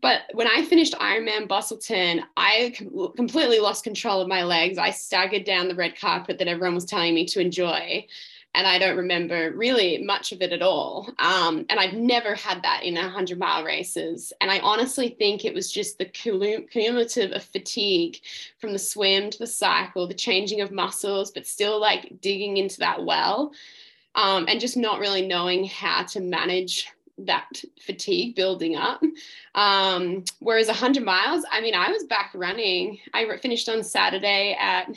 But when I finished Ironman Busselton, I com- completely lost control of my legs. I staggered down the red carpet that everyone was telling me to enjoy. And I don't remember really much of it at all. Um, and I've never had that in 100 mile races. And I honestly think it was just the cumulative of fatigue from the swim to the cycle, the changing of muscles, but still like digging into that well. Um, and just not really knowing how to manage that fatigue building up. Um, whereas 100 miles, I mean, I was back running. I finished on Saturday at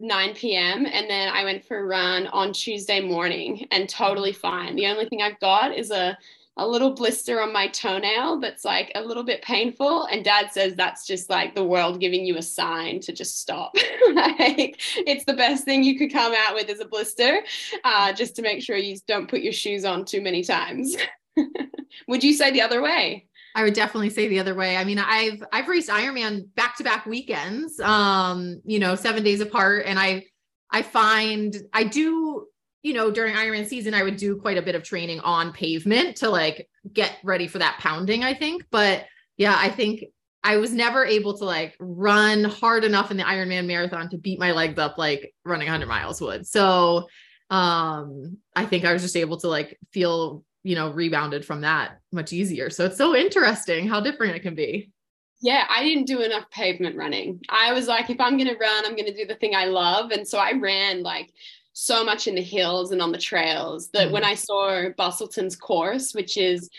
9 p.m. and then I went for a run on Tuesday morning and totally fine. The only thing I've got is a a little blister on my toenail that's like a little bit painful. And dad says that's just like the world giving you a sign to just stop. *laughs* like it's the best thing you could come out with is a blister, uh, just to make sure you don't put your shoes on too many times. *laughs* would you say the other way? I would definitely say the other way. I mean, I've I've raced Ironman back to back weekends, um, you know, seven days apart, and I I find I do you know, during Ironman season, I would do quite a bit of training on pavement to like get ready for that pounding, I think. But yeah, I think I was never able to like run hard enough in the Ironman marathon to beat my legs up like running 100 miles would. So um I think I was just able to like feel, you know, rebounded from that much easier. So it's so interesting how different it can be. Yeah, I didn't do enough pavement running. I was like, if I'm going to run, I'm going to do the thing I love. And so I ran like so much in the hills and on the trails that when mm. I saw Busselton's course, which is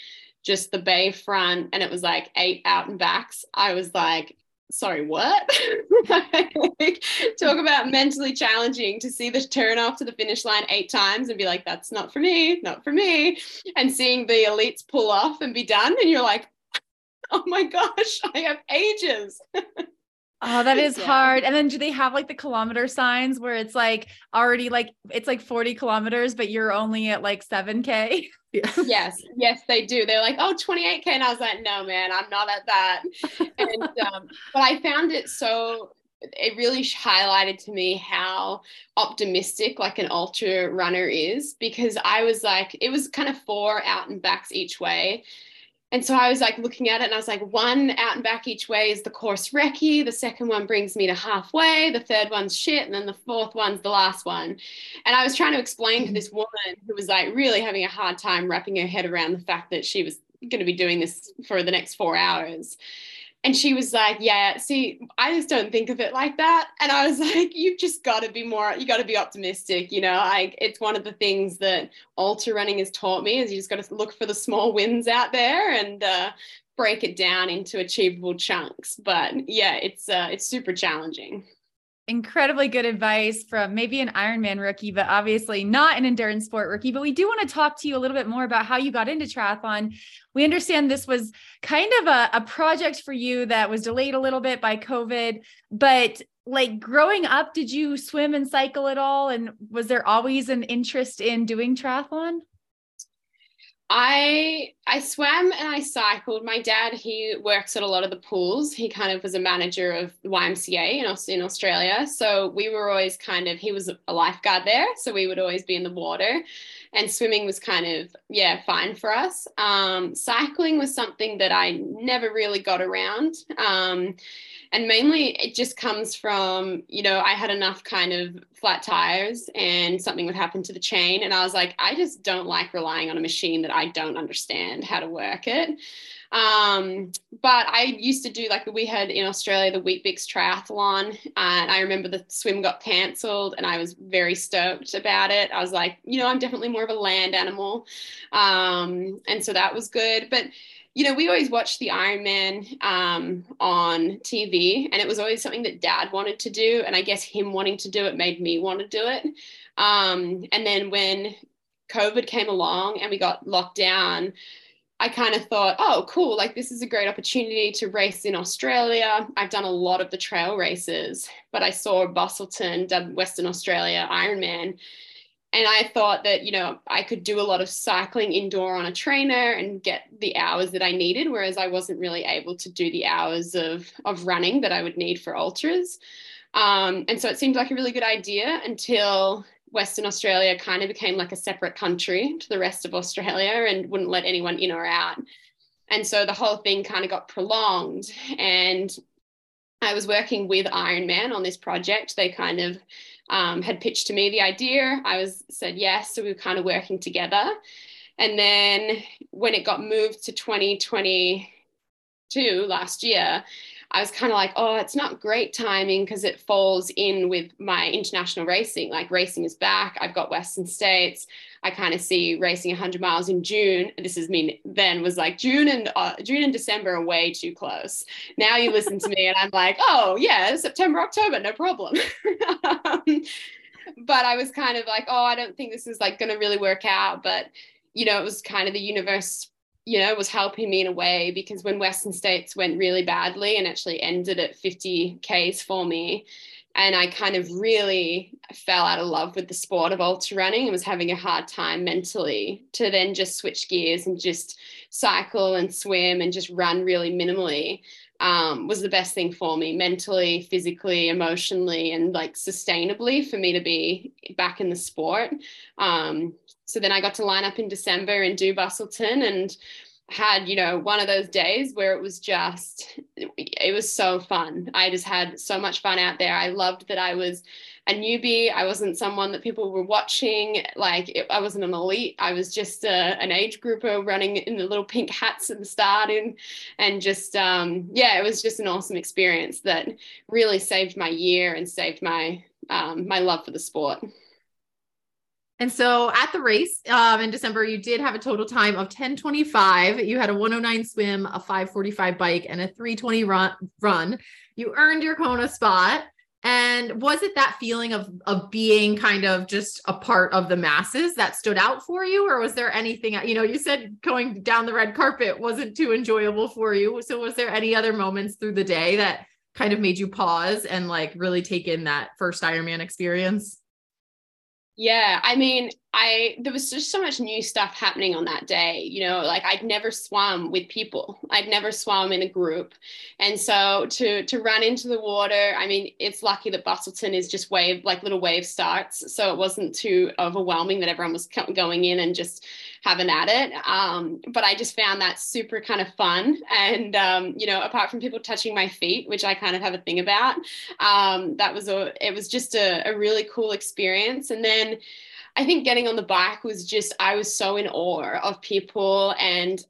just the bay front, and it was like eight out and backs, I was like, sorry, what? *laughs* like, talk about mentally challenging to see the turn off to the finish line eight times and be like, that's not for me, not for me. And seeing the elites pull off and be done, and you're like, oh my gosh, I have ages. *laughs* Oh, that is yeah. hard. And then do they have like the kilometer signs where it's like already like it's like 40 kilometers, but you're only at like 7K? *laughs* yes, yes, they do. They're like, oh, 28K. And I was like, no, man, I'm not at that. and *laughs* um, but I found it so it really highlighted to me how optimistic like an ultra runner is because I was like, it was kind of four out and backs each way. And so I was like looking at it and I was like, one out and back each way is the course recce. The second one brings me to halfway. The third one's shit. And then the fourth one's the last one. And I was trying to explain to this woman who was like really having a hard time wrapping her head around the fact that she was going to be doing this for the next four hours. And she was like, Yeah, see, I just don't think of it like that. And I was *laughs* like, You've just got to be more, you got to be optimistic. You know, like it's one of the things that ultra running has taught me is you just got to look for the small wins out there and uh, break it down into achievable chunks. But yeah, it's uh, it's super challenging incredibly good advice from maybe an Ironman rookie, but obviously not an endurance sport rookie. But we do want to talk to you a little bit more about how you got into triathlon. We understand this was kind of a, a project for you that was delayed a little bit by COVID, but like growing up, did you swim and cycle at all? And was there always an interest in doing triathlon? I I swam and I cycled. My dad, he works at a lot of the pools. He kind of was a manager of YMCA in, in Australia. So we were always kind of, he was a lifeguard there. So we would always be in the water. And swimming was kind of, yeah, fine for us. Um, cycling was something that I never really got around. Um, and mainly it just comes from you know i had enough kind of flat tires and something would happen to the chain. And i was like i just don't like relying on a machine that i don't understand how to work it. Um, but i used to do like we had in australia the Weet-Bix triathlon and i remember the swim got cancelled and i was very stoked about it. I was like you know i'm definitely more of a land animal. Um, and so that was good. But you know, we always watched the Ironman um, on TV, and it was always something that Dad wanted to do, and I guess him wanting to do it made me want to do it. Um, and then when COVID came along and we got locked down, I kind of thought, oh, cool, like this is a great opportunity to race in Australia. I've done a lot of the trail races, but I saw Busselton, Western Australia Ironman, and I thought that, you know, I could do a lot of cycling indoor on a trainer and get the hours that I needed, whereas I wasn't really able to do the hours of, of running that I would need for ultras. Um, and so it seemed like a really good idea until Western Australia kind of became like a separate country to the rest of Australia and wouldn't let anyone in or out. And so the whole thing kind of got prolonged. And I was working with Ironman on this project. They kind of um, had pitched to me the idea. I was said yes, so we were kind of working together. And then when it got moved to 2022 last year, I was kind of like, oh, it's not great timing because it falls in with my international racing. Like racing is back. I've got Western States. I kind of see racing 100 miles in June. This is me then was like June and uh, June and December are way too close. Now you listen to me and I'm like, oh yeah, September, October, no problem. *laughs* but I was kind of like, oh, I don't think this is like going to really work out. But you know, it was kind of the universe you know, was helping me in a way because when Western States went really badly and actually ended at 50 Ks for me, and I kind of really fell out of love with the sport of ultra running and was having a hard time mentally to then just switch gears and just cycle and swim and just run really minimally um, was the best thing for me mentally, physically, emotionally, and like sustainably for me to be back in the sport. Um, so then I got to line up in December and do Busselton and had you know one of those days where it was just it was so fun i just had so much fun out there i loved that i was a newbie i wasn't someone that people were watching like it, i wasn't an elite i was just a, an age grouper running in the little pink hats at the start and and just um, yeah it was just an awesome experience that really saved my year and saved my um, my love for the sport and so at the race um, in December, you did have a total time of 1025. You had a 109 swim, a 545 bike, and a 320 run. run. You earned your Kona spot. And was it that feeling of, of being kind of just a part of the masses that stood out for you? Or was there anything, you know, you said going down the red carpet wasn't too enjoyable for you. So was there any other moments through the day that kind of made you pause and like really take in that first Ironman experience? Yeah, I mean, I there was just so much new stuff happening on that day. You know, like I'd never swum with people. I'd never swum in a group. And so to to run into the water, I mean, it's lucky that Busselton is just wave like little wave starts, so it wasn't too overwhelming that everyone was going in and just having at it. Um, but I just found that super kind of fun. And um, you know, apart from people touching my feet, which I kind of have a thing about, um, that was a it was just a, a really cool experience. And then I think getting on the bike was just, I was so in awe of people and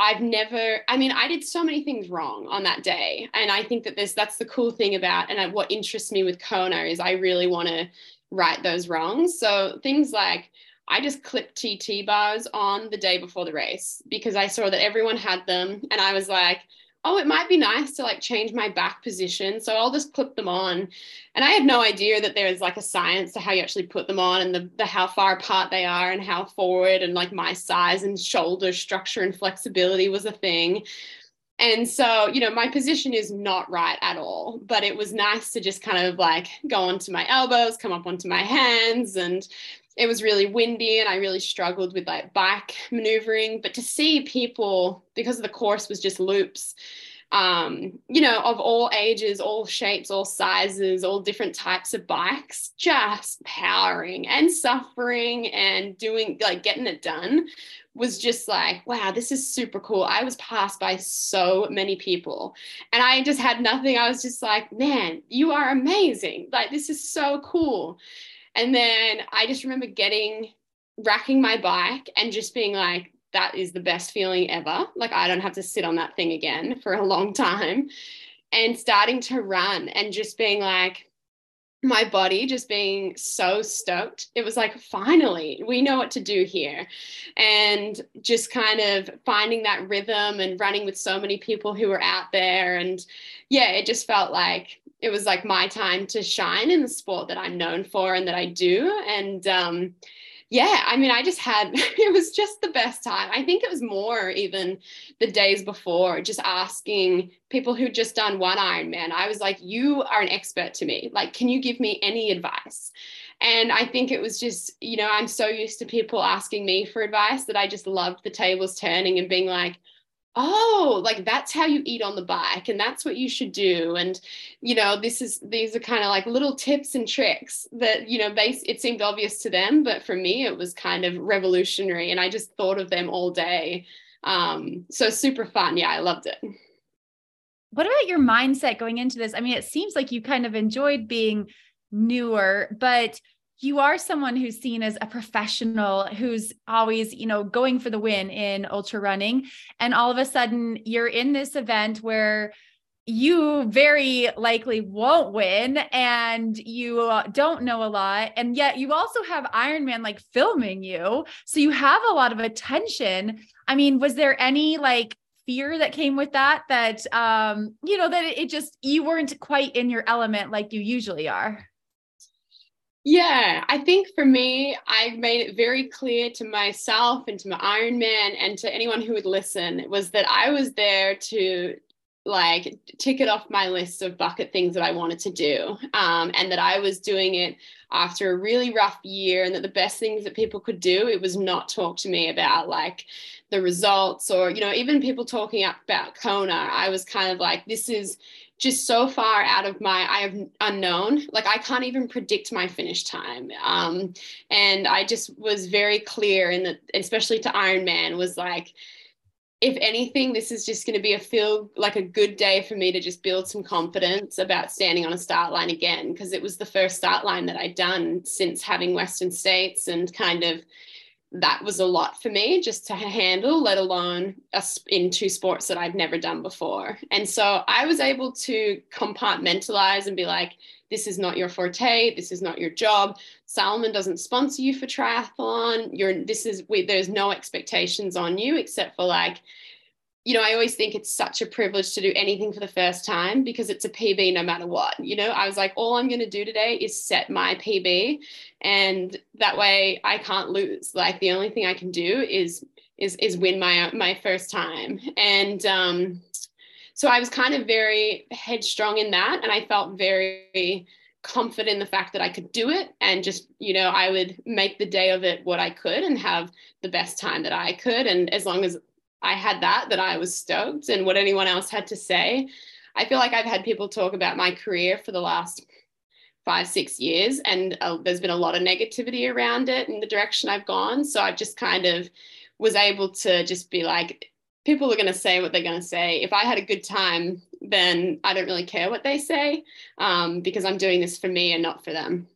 I've never, I mean, I did so many things wrong on that day. And I think that this, that's the cool thing about, and what interests me with Kona is I really want to right those wrongs. So things like, I just clipped TT bars on the day before the race because I saw that everyone had them. And I was like, oh, it might be nice to like change my back position. So I'll just clip them on. And I had no idea that there is like a science to how you actually put them on and the, the how far apart they are and how forward and like my size and shoulder structure and flexibility was a thing. And so, you know, my position is not right at all, but it was nice to just kind of like go onto my elbows, come up onto my hands and it was really windy and I really struggled with like bike maneuvering. But to see people, because the course was just loops, um, you know, of all ages, all shapes, all sizes, all different types of bikes, just powering and suffering and doing like getting it done was just like, wow, this is super cool. I was passed by so many people and I just had nothing. I was just like, man, you are amazing. Like, this is so cool. And then I just remember getting, racking my bike and just being like, that is the best feeling ever. Like I don't have to sit on that thing again for a long time. And starting to run and just being like, my body just being so stoked. It was like, finally, we know what to do here. And just kind of finding that rhythm and running with so many people who were out there. And yeah, it just felt like it was like my time to shine in the sport that I'm known for and that I do. And um, yeah, I mean, I just had, *laughs* it was just the best time. I think it was more even the days before, just asking people who'd just done one Ironman. I was like, you are an expert to me. Like, can you give me any advice? And I think it was just, you know, I'm so used to people asking me for advice that I just loved the tables turning and being like, oh like that's how you eat on the bike and that's what you should do and you know this is these are kind of like little tips and tricks that you know they it seemed obvious to them but for me it was kind of revolutionary and i just thought of them all day um so super fun yeah i loved it. What about your mindset going into this? I mean it seems like you kind of enjoyed being newer but you are someone who's seen as a professional who's always you know going for the win in ultra running. And all of a sudden you're in this event where you very likely won't win and you uh, don't know a lot. And yet you also have ironman like filming you. So you have a lot of attention. I mean was there any like fear that came with that that um you know that it just you weren't quite in your element like you usually are yeah, I think for me, I made it very clear to myself and to my Ironman and to anyone who would listen was that I was there to like tick it off my list of bucket things that I wanted to do. Um, and that I was doing it after a really rough year, and that the best things that people could do, it was not talk to me about like the results or, you know, even people talking about Kona. I was kind of like, this is just so far out of my I have unknown. Like I can't even predict my finish time. Um, and I just was very clear in that, especially to Ironman, was like, if anything, this is just going to be a feel like a good day for me to just build some confidence about standing on a start line again, because it was the first start line that I'd done since having Western States and kind of that was a lot for me just to handle, let alone us in two sports that I've never done before. And so I was able to compartmentalize and be like, this is not your forte. This is not your job. Salomon doesn't sponsor you for triathlon. You're this is we, there's no expectations on you except for like you know, I always think it's such a privilege to do anything for the first time because it's a PB no matter what. You know, I was like, all I'm going to do today is set my PB, and that way I can't lose. Like the only thing I can do is is is win my my first time, and um, so I was kind of very headstrong in that, and I felt very confident in the fact that I could do it and just, you know, I would make the day of it what I could and have the best time that I could. And as long as I had that, that I was stoked, and what anyone else had to say. I feel like I've had people talk about my career for the last five, six years, and uh, there's been a lot of negativity around it in the direction I've gone. So I just kind of was able to just be like, people are going to say what they're going to say. If I had a good time, then I don't really care what they say um, because I'm doing this for me and not for them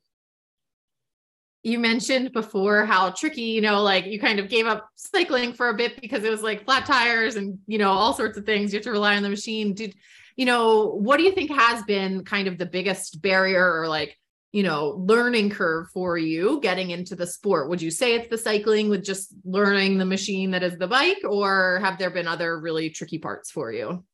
you mentioned before how tricky, you know, like you kind of gave up cycling for a bit because it was like flat tires and, you know, all sorts of things. You have to rely on the machine. Did, you know, what do you think has been kind of the biggest barrier or like, you know, learning curve for you getting into the sport? Would you say it's the cycling with just learning the machine that is the bike, or have there been other really tricky parts for you?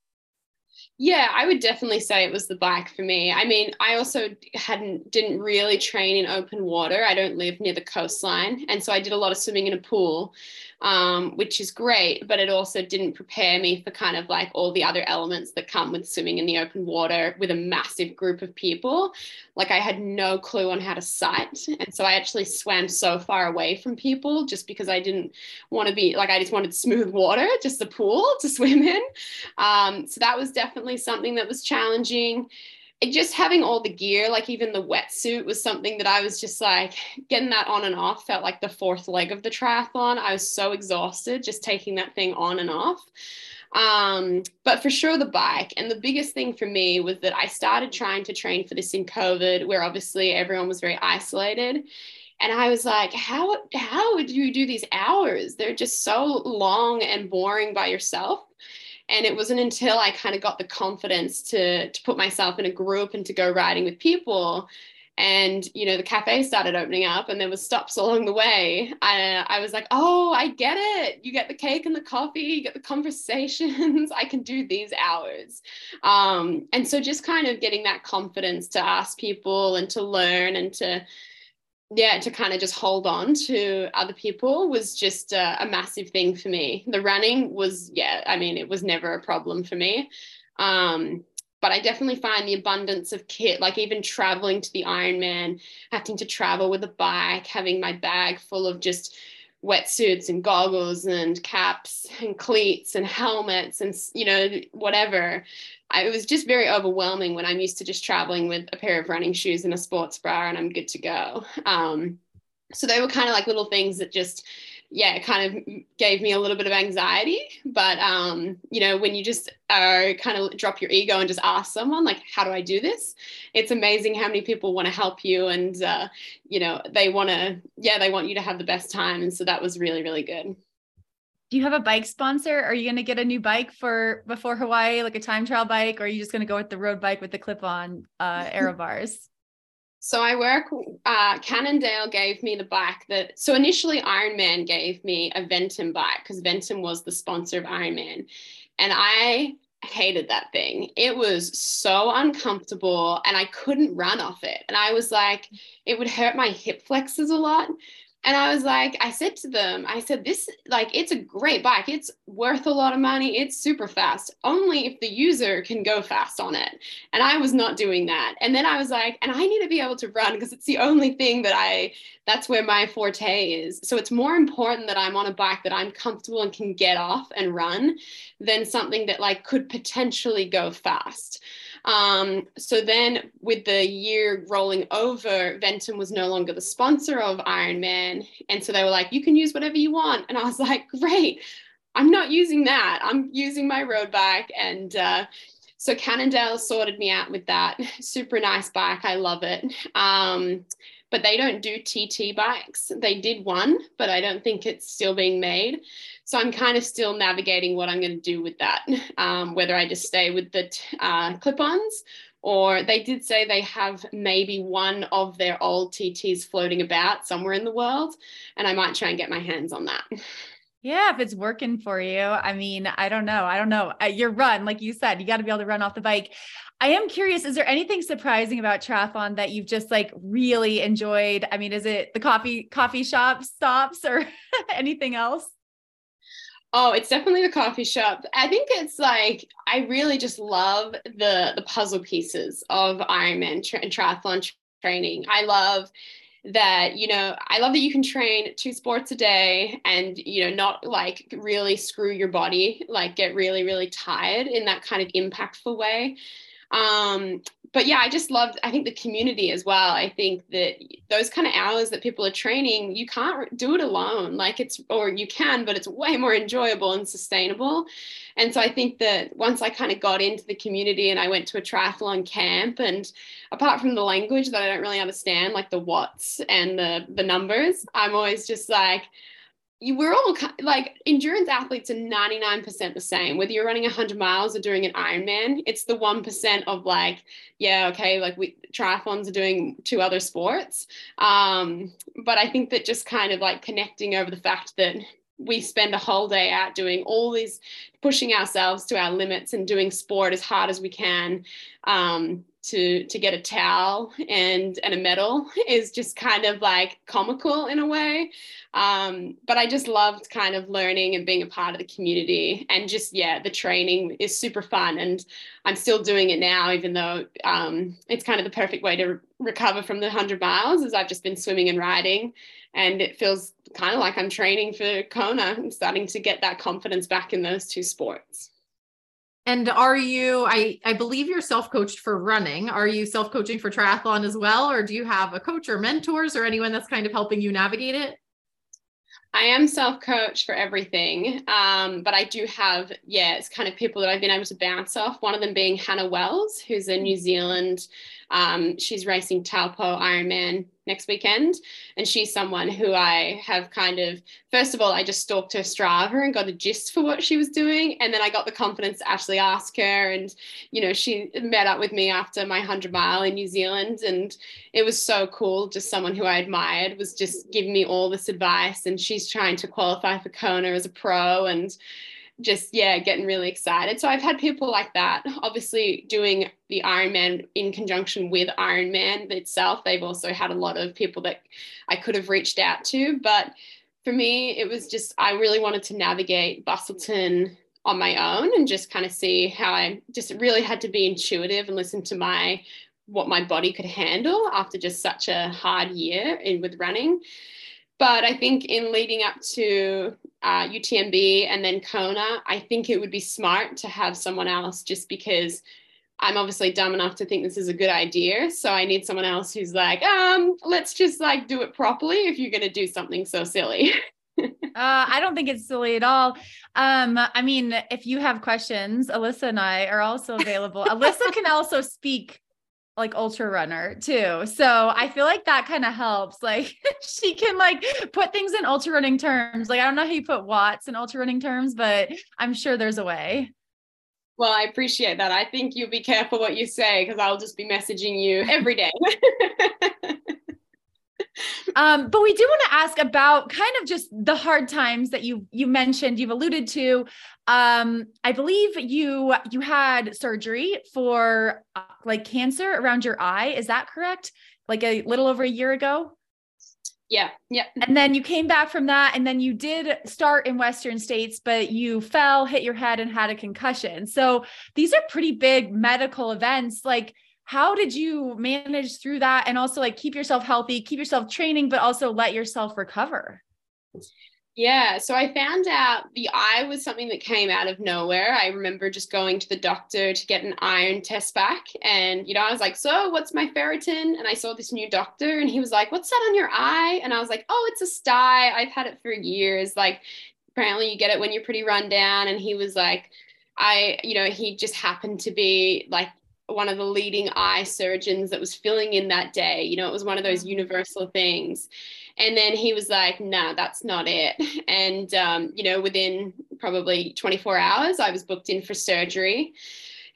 Yeah, I would definitely say it was the bike for me. I mean, I also hadn't didn't really train in open water. I don't live near the coastline, and so I did a lot of swimming in a pool um, which is great, but it also didn't prepare me for kind of like all the other elements that come with swimming in the open water with a massive group of people. Like I had no clue on how to sight. And so I actually swam so far away from people just because I didn't want to be like, I just wanted smooth water, just a pool to *laughs* swim in. Um, so that was definitely something that was challenging just having all the gear, like even the wetsuit, was something that I was just like getting that on and off felt like the fourth leg of the triathlon. I was so exhausted just taking that thing on and off. Um, but for sure, the bike. And the biggest thing for me was that I started trying to train for this in COVID, where obviously everyone was very isolated. And I was like, how, how would you do these hours? They're just so long and boring by yourself and it wasn't until i kind of got the confidence to to put myself in a group and to go riding with people and you know the cafe started opening up and there was stops along the way I, I was like oh i get it. You get the cake and the coffee you get the conversations. *laughs* I can do these hours. Um, and so just kind of getting that confidence to ask people and to learn and to yeah, to kind of just hold on to other people was just a, a, massive thing for me. The running was, yeah, I mean, it was never a problem for me. Um, but I definitely find the abundance of kit, like even traveling to the Ironman, having to travel with a bike, having my bag full of just wetsuits and goggles and caps and cleats and helmets and you know whatever I, it was just very overwhelming when I'm used to just traveling with a pair of running shoes and a sports bra and I'm good to go. Um, so they were kind of like little things that just, yeah, kind of gave me a little bit of anxiety. But, um, you know, when you just are kind of drop your ego and just ask someone, like, how do I do this? It's amazing how many people want to help you and, uh, you know, they want to, yeah, they want you to have the best time. And so that was really, really good do you have a bike sponsor? Are you going to get a new bike for before Hawaii, like a time trial bike, or are you just going to go with the road bike with the clip-on uh, *laughs* aero bars? So I work. Uh, Cannondale gave me the bike that. So initially, Ironman gave me a Ventum bike because Ventum was the sponsor of Ironman, and I hated that thing. It was so uncomfortable, and I couldn't run off it. And I was like, it would hurt my hip flexors a lot and I was like, I said to them, I said, this, like, it's a great bike. It's worth a lot of money. It's super fast, only if the user can go fast on it. And I was not doing that. And then I was like, and I need to be able to run because it's the only thing that I, that's where my forte is. So it's more important that I'm on a bike that I'm comfortable and can get off and run than something that, like, could potentially go fast. Um, so then, with the year rolling over, Ventum was no longer the sponsor of Ironman. And so they were like, you can use whatever you want. And I was *laughs* like, great. I'm not using that. I'm using my road bike. And uh, so Cannondale sorted me out with that. *laughs* Super nice bike. I love it. Um, but they don't do TT bikes. They did one, but I don't think it's still being made. So I'm kind of still navigating what I'm going to do with that, um, whether I just stay with the uh, clip ons or they did say they have maybe one of their old TTs floating about somewhere in the world. And I might try and get my hands on that. Yeah, if it's working for you. I mean, I don't know. I don't know. Uh, your run, like you said, you got to be able to run off the bike. I am curious, is there anything surprising about triathlon that you've just like really enjoyed? I mean, is it the coffee coffee shop stops or *laughs* anything else? Oh, it's definitely the coffee shop. I think it's like I really just love the the puzzle pieces of Ironman tra- triathlon tra- training. I love that you know i love that you can train two sports a day and you know not like really screw your body like get really really tired in that kind of impactful way um, but yeah, I just loved, I think the community as well. I think that those kind of hours that people are training, you can't do it alone. Like it's, or you can, but it's way more enjoyable and sustainable. And so I think that once I kind of got into the community and I went to a triathlon camp, and apart from the language that I don't really understand, like the watts and the, the numbers, I'm always just like, you, we're all like endurance athletes are 99% the same whether you're running 100 miles or doing an ironman it's the 1% of like yeah okay like we triathlons are doing two other sports. Um, but i think that just kind of like connecting over the fact that we spend a whole day out doing all these pushing ourselves to our limits and doing sport as hard as we can um, to to get a towel and and a medal *laughs* is just kind of like comical in a way. Um, but i just loved kind of learning and being a part of the community and just yeah the training is super fun and i'm still doing it now even though um, it's kind of the perfect way to recover from the 100 miles as i've just been swimming and riding and it feels kind of like i'm training for kona i'm starting to get that confidence back in those two sports and are you, I, I believe you're self-coached for running. Are you self-coaching for triathlon as well? Or do you have a coach or mentors or anyone that's kind of helping you navigate it? I am self-coach for everything, um, but I do have, yeah, it's kind of people that I've been able to bounce off. One of them being Hannah Wells, who's a New Zealand um, she's racing Taupo Ironman next weekend. And she's someone who I have kind of, first of all, I just stalked her Strava and got a gist for what she was doing. And then I got the confidence to actually ask her. And, you know, she met up with me after my 100 mile in New Zealand. And it was so cool. Just someone who I admired was just giving me all this advice. And she's trying to qualify for Kona as a pro. And, just yeah getting really excited. So i've had people like that obviously doing the ironman in conjunction with ironman itself. They've also had a lot of people that i could have reached out to but for me it was just i really wanted to navigate Busselton on my own and just kind of see how i just really had to be intuitive and listen to my what my body could handle after just such a hard year in with running but I think in leading up to uh, UTMB and then Kona, I think it would be smart to have someone else just because I'm obviously dumb enough to think this is a good idea. So I need someone else who's like, um, let's just like do it properly if you're going to do something so silly. *laughs* uh, I don't think it's silly at all. Um, I mean, if you have questions, Alyssa and I are also available. Alyssa can also speak like ultra runner too. So I feel like that kind of helps. Like *laughs* she can like put things in ultra running terms. Like I don't know how you put watts in ultra running terms, but I'm sure there's a way. Well, I appreciate that. I think you'll be careful what you say because I'll just be messaging you every day. *laughs* um, but we do want to ask about kind of just the hard times that you you mentioned, you've alluded to. Um, I believe you you had surgery for uh, like cancer around your eye. Is that correct? Like a little over a year ago. Yeah, yeah. And then you came back from that, and then you did start in Western states, but you fell, hit your head, and had a concussion. So these are pretty big medical events. Like, how did you manage through that and also like keep yourself healthy, keep yourself training, but also let yourself recover? Yeah, so I found out the eye was something that came out of nowhere. I remember just going to the doctor to get an iron test back. And, you know, I was like, So, what's my ferritin? And I saw this new doctor, and he was like, What's that on your eye? And I was like, Oh, it's a sty. I've had it for years. Like, apparently, you get it when you're pretty run down. And he was like, I, you know, he just happened to be like one of the leading eye surgeons that was filling in that day. You know, it was one of those mm-hmm. universal things. And then he was like, nah, that's not it. *laughs* And, um, you know, within probably 24 hours, I was booked in for surgery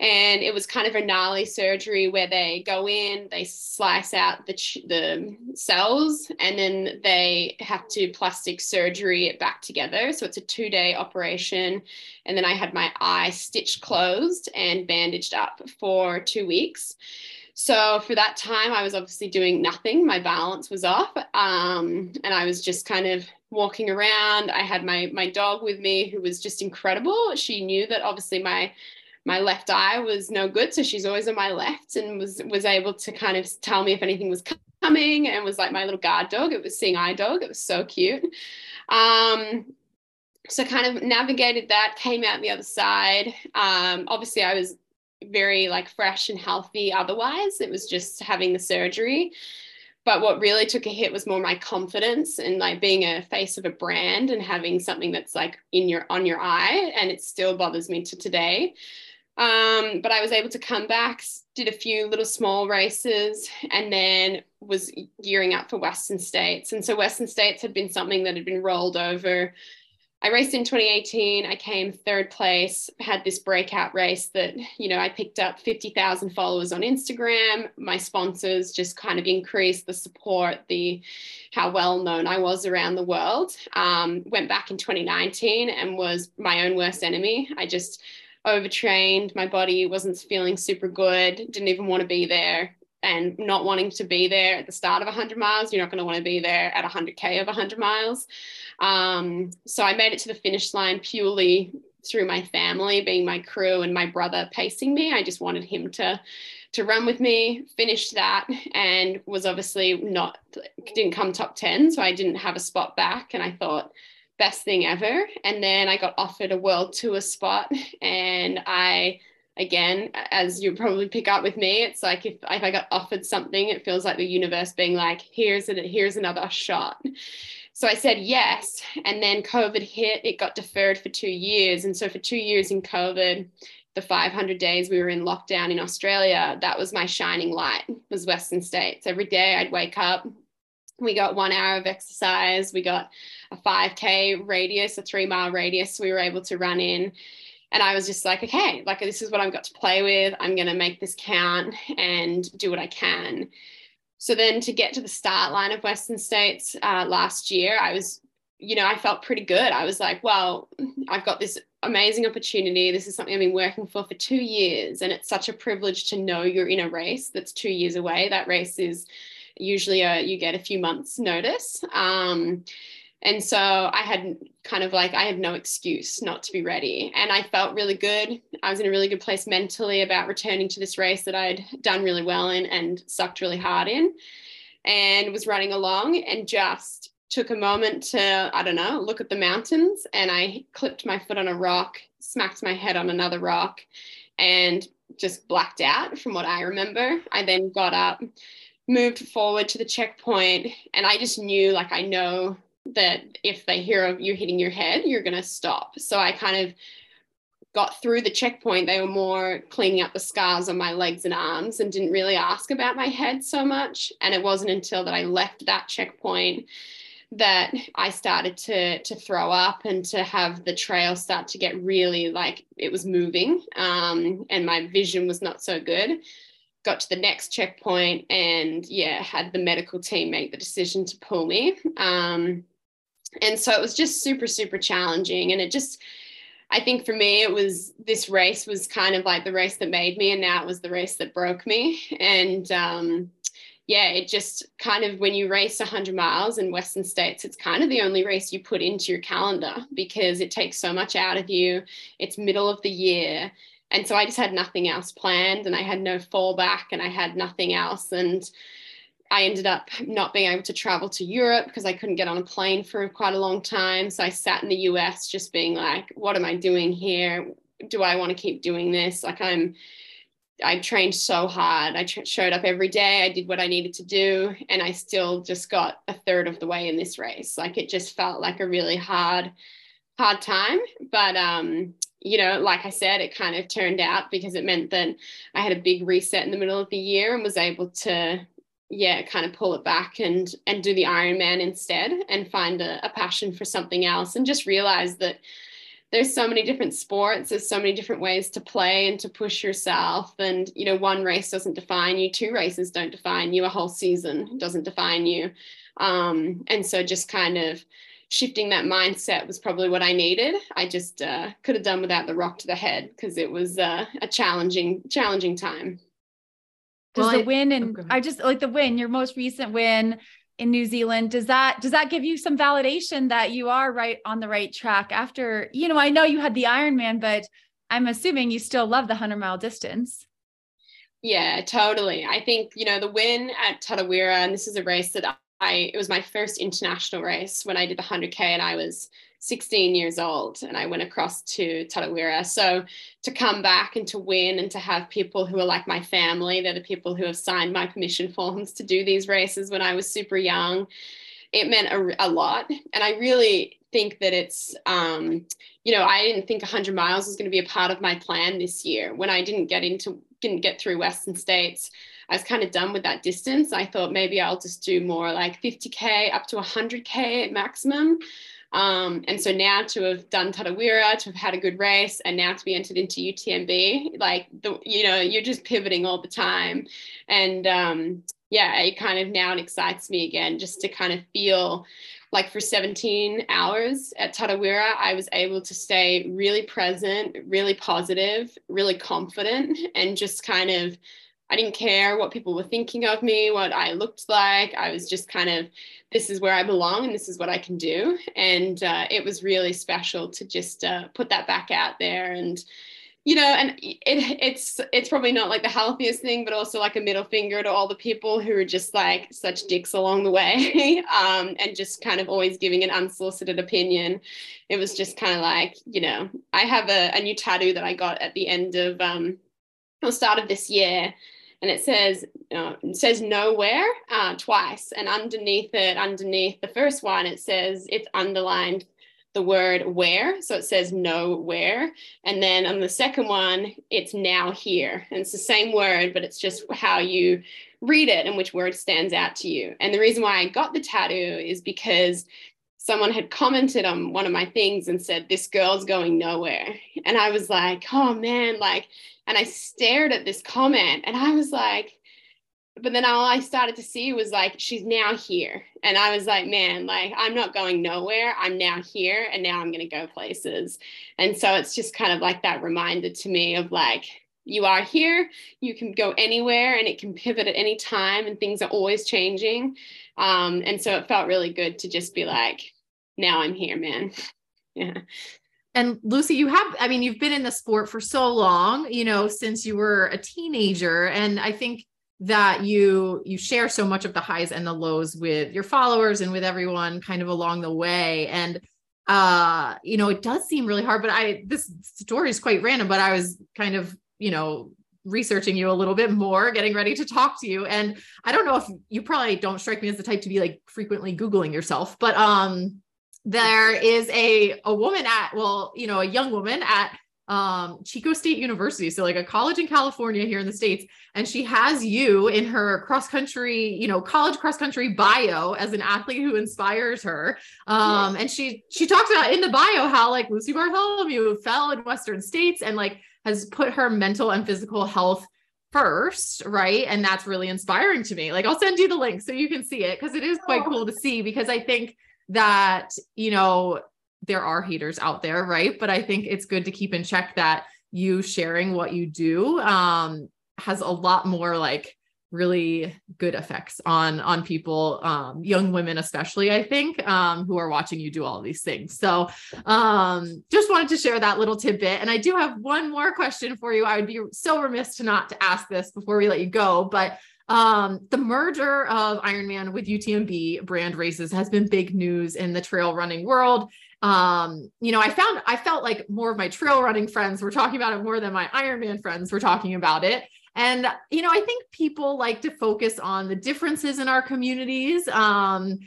and it was kind of a gnarly surgery where they go in, they slice out the the cells, and then they have to plastic surgery it back together. So it's a two day operation, and then I had my eye stitched closed and bandaged up for two weeks. So for that time, I was obviously doing nothing. My balance was off, um, and I was just kind of walking around. I had my my dog with me, who was just incredible. She knew that obviously my my left eye was no good so she's always on my left and was was able to kind of tell me if anything was coming and was like my little guard dog. It was seeing eye dog. It was so cute. Um, so kind of navigated that came out the other side. Um, obviously i was very like fresh and healthy otherwise. It was just having the surgery. But what really took a hit was more my confidence and like being a face of a brand and having something that's like in your on your eye and it still bothers me to today um, but I was able to come back, did a few little small races, and then was gearing up for Western States. And so Western States had been something that had been rolled over I raced in 2018. I came third place, had this breakout race that, you know, I picked up 50,000 followers on Instagram. My sponsors just kind of increased the support, the how well known I was around the world. Um, went back in 2019 and was my own worst enemy. I just overtrained. My body wasn't feeling super good, didn't even want to be there and not wanting to be there at the start of 100 miles, you're not going to want to be there at 100K of 100 miles. Um, so I made it to the finish line purely through my family, being my crew and my brother pacing me. I just wanted him to to run with me, finished that, and was obviously not didn't come top 10. So I didn't have a spot back. And I thought, best thing ever. And then I got offered a world tour spot *laughs* and I again, as you probably pick up with me, it's like if, if I got offered something, it feels like the universe being like, here's it, here's another shot. So I said yes. And then COVID hit, it got deferred for two years. And so for two years in COVID, the 500 days we were in lockdown in Australia, that was my shining light, was Western States. Every day I'd wake up, we got one hour of exercise, we got a 5K radius, a three mile radius we were able to run in and I was just like, okay, like this is what I've got to play with. I'm going to make this count and do what I can. So then to get to the start line of Western States uh, last year, I was, you know, I felt pretty good. I was like, well, I've got this amazing opportunity. This is something I've been working for for two years. And it's such a privilege to know you're in a race that's two years away. That race is usually a, you get a few months notice. Um, and so I had kind of like, I had no excuse not to be ready. And I felt really good. I was in a really good place mentally about returning to this race that I'd done really well in and sucked really hard in and was running along and just took a moment to, I don't know, look at the mountains. And I clipped my foot on a rock, smacked my head on another rock, and just blacked out from what I remember. I then got up, moved forward to the checkpoint, and I just knew, like, I know that if they hear of you hitting your head, you're going to stop. So I kind of got through the checkpoint. They were more cleaning up the scars on my legs and arms and didn't really ask about my head so much. And it wasn't until that I left that checkpoint that I started to to throw up and to have the trail start to get really like it was moving um, and my vision was not so good got to the next checkpoint and yeah had the medical team make the decision to pull me um, and so it was just super super challenging. And it just i think for me it was this race was kind of like the race that made me and now it was the race that broke me. And um, yeah it just kind of when you race 100 miles in western states it's kind of the only race you put into your calendar because it takes so much out of you. It's middle of the year. And so i just had nothing else planned and i had no fallback and i had nothing else. And I ended up not being able to travel to Europe because I couldn't get on a plane for quite a long time. So I sat in the US just being like, what am I doing here? Do I want to keep doing this? Like, I'm, I trained so hard. I tra- showed up every day. I did what I needed to do. And I still just got a third of the way in this race. Like, it just felt like a really hard, hard time. But, um, you know, like I said, it kind of turned out because it meant that I had a big reset in the middle of the year and was able to yeah, kind of pull it back and and do the Ironman instead and find a, a passion for something else and just realize that there's so many different sports there's so many different ways to play and to push yourself. And you know one race doesn't define you two races don't define you a whole season doesn't define you. Um, and so just kind of shifting that mindset was probably what i needed. I just uh, could have done without the rock to the head because it was uh, a challenging challenging time does well, the win oh, and oh, I just like the win, your most recent win in New Zealand, does that does that give you some validation that you are right on the right track after, you know, I know you had the Ironman, but I'm assuming you still love the 100 mile distance. Yeah, totally. I think, you know, the win at Tarawera, and this is a race that I, it was my first international race when I did the 100K and I was 16 years old and I went across to Tarawera. So to come back and to win and to have people who are like my family, they're the people who have signed my permission forms to do these races when I was super young. It meant a, a lot. And I really think that it's, um, you know, I didn't think 100 miles was going to be a part of my plan this year. When I didn't get into, didn't get through Western States, I was kind of done with that distance. I thought maybe I'll just do more like 50K up to 100K at maximum. Um, and so now to have done Tarawera, to have had a good race, and now to be entered into UTMB, like the you know you're just pivoting all the time, and um, yeah, it kind of now it excites me again just to kind of feel like for 17 hours at Tarawera, I was able to stay really present, really positive, really confident, and just kind of I didn't care what people were thinking of me, what I looked like. I was just kind of, this is where I belong and this is what I can do. And uh, it was really special to just uh, put that back out there and, you know, and it, it's it's probably not like the healthiest thing, but also like a middle finger to all the people who are just like such dicks along the way, *laughs* um, and just kind of always giving an unsolicited opinion. It was just kind of like, you know, I have a, a new tattoo that I got at the end of um, the start of this year, and it says uh, it says nowhere uh, twice, and underneath it, underneath the first one, it says it's underlined the word where, so it says nowhere, and then on the second one, it's now here, and it's the same word, but it's just how you read it and which word stands out to you. And the reason why I got the tattoo is because someone had commented on one of my things and said this girl's going nowhere. And i was like oh man like and I stared at this comment and I was like, but then all I started to see was like, she's now here. And I was like, man, like, I'm not going nowhere. I'm now here and now I'm going to go places. And so it's just kind of like that reminder to me of like, you are here, you can go anywhere and it can pivot at any time and things are always changing. Um, and so it felt really good to just be like, now I'm here, man. *laughs* yeah and Lucy, you have, I mean, you've been in the sport for so long, you know, since you were a teenager. And I think that you you share so much of the highs and the lows with your followers and with everyone kind of along the way. And uh, you know, it does seem really hard, but I this story is quite random, but I was kind of, you know, researching you a little bit more, getting ready to talk to you. And I don't know if you probably don't strike me as the type to be like frequently Googling yourself, but um there is a a woman at well you know a young woman at um Chico State University so like a college in California here in the states and she has you in her cross country you know college cross country bio as an athlete who inspires her um and she she talks about in the bio how like Lucy Bartholomew fell in western states and like has put her mental and physical health first, right? And that's really inspiring to me. Like I'll send you the link so you can see it because it is quite cool to see because I think that, you know, there are haters out there, right? But I think it's good to keep in check that you sharing what you do um, has a lot more like really good effects on on people um, young women especially i think um, who are watching you do all these things. So um, just wanted to share that little tidbit. And i do have one more question for you. I would be so remiss to not to ask this before we let you go but um, the merger of Ironman with UTMB brand races has been big news in the trail running world. Um, you know, I found I felt like more of my trail running friends were talking about it more than my Ironman friends were talking about it. And you know, I think people like to focus on the differences in our communities. Um,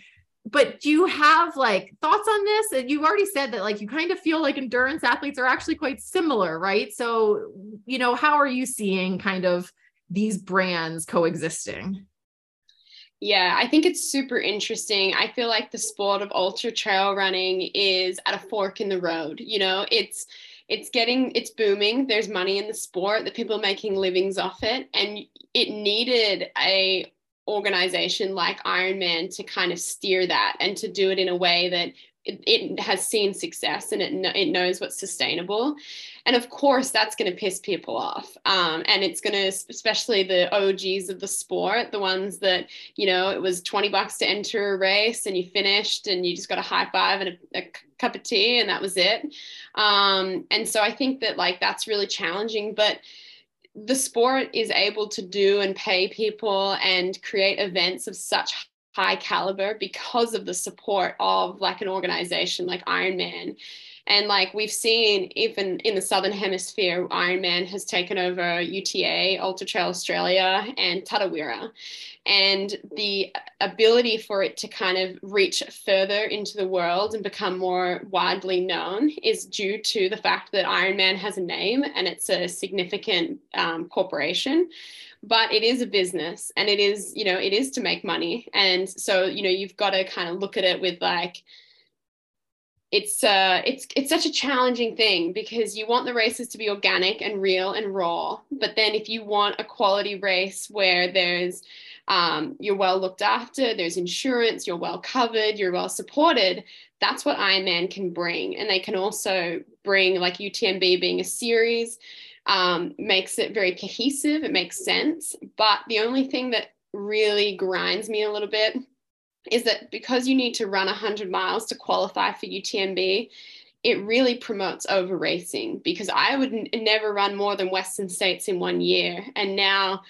but do you have like thoughts on this? You already said that like you kind of feel like endurance athletes are actually quite similar, right? So, you know, how are you seeing kind of these brands coexisting? Yeah, I think it's super interesting. I feel like the sport of ultra trail running is at a fork in the road. You know, it's it's getting it's booming. There's money in the sport. The people are making livings off it, and it needed a organization like Ironman to kind of steer that and to do it in a way that it, it has seen success and it, it knows what's sustainable. And of course, that's going to piss people off. Um, and it's going to, especially the OGs of the sport, the ones that, you know, it was 20 bucks to enter a race and you finished and you just got a high five and a, a cup of tea and that was it. Um, and so I think that like that's really challenging. But the sport is able to do and pay people and create events of such high caliber because of the support of like an organization like Ironman. And like we've seen, even in the Southern Hemisphere, Ironman has taken over UTA, Ultra Trail Australia, and Tarawera. And the ability for it to kind of reach further into the world and become more widely known is due to the fact that Ironman has a name and it's a significant um, corporation but it is a business and it is you know it is to make money and so you know you've got to kind of look at it with like it's uh it's it's such a challenging thing because you want the races to be organic and real and raw but then if you want a quality race where there's um, you're well looked after there's insurance you're well covered you're well supported that's what ironman can bring. And they can also bring like utmb being a series um, makes it very cohesive it makes sense. But the only thing that really grinds me a little bit is that because you need to run 100 miles to qualify for UTMB, it really promotes over racing because I would n- never run more than Western States in one year. And now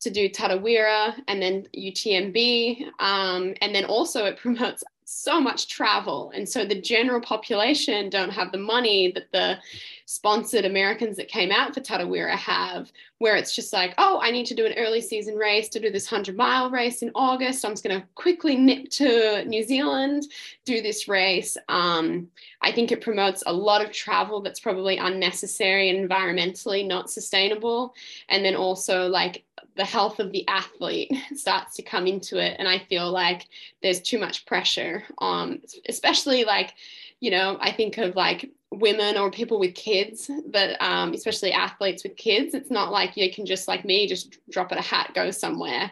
to do Tarawera and then UTMB, um, and then also it *laughs* promotes so much travel. And so the general population don't have the money that the sponsored Americans that came out for Tarawera have, where it's just like, oh, I need to do an early season race to do this 100 mile race in August. I'm just going to quickly nip to New Zealand, do this race. Um, I think it promotes a lot of travel that's probably unnecessary and environmentally not sustainable. And then also, like, the health of the athlete *laughs* starts to come into it. And I feel like there's too much pressure on, especially like, you know, I think of like women or people with kids, but um, especially athletes with kids. It's not like you can just like me, just drop at a hat, go somewhere.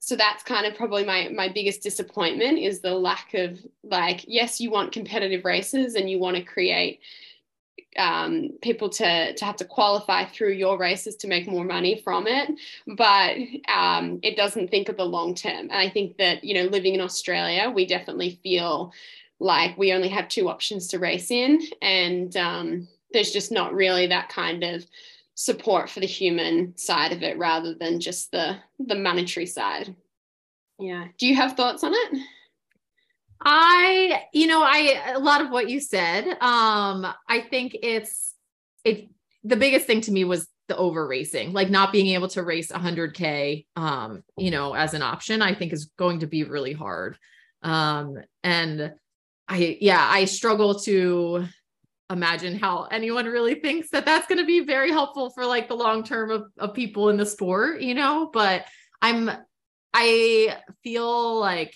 So that's kind of probably my my biggest disappointment is the lack of like, yes, you want competitive races and you want to create um, people to to have to qualify through your races to make more money from it, but um, it doesn't think of the long term. And I think that you know, living in Australia, we definitely feel like we only have two options to race in, and um, there's just not really that kind of support for the human side of it rather than just the the monetary side. Yeah. Do you have thoughts on it? I, you know, I a lot of what you said. Um, I think it's it the biggest thing to me was the over racing, like not being able to race 100k um, you know, as an option, I think is going to be really hard. Um, and I yeah, I struggle to imagine how anyone really thinks that that's going to be very helpful for like the long term of, of people in the sport, you know, but I'm I feel like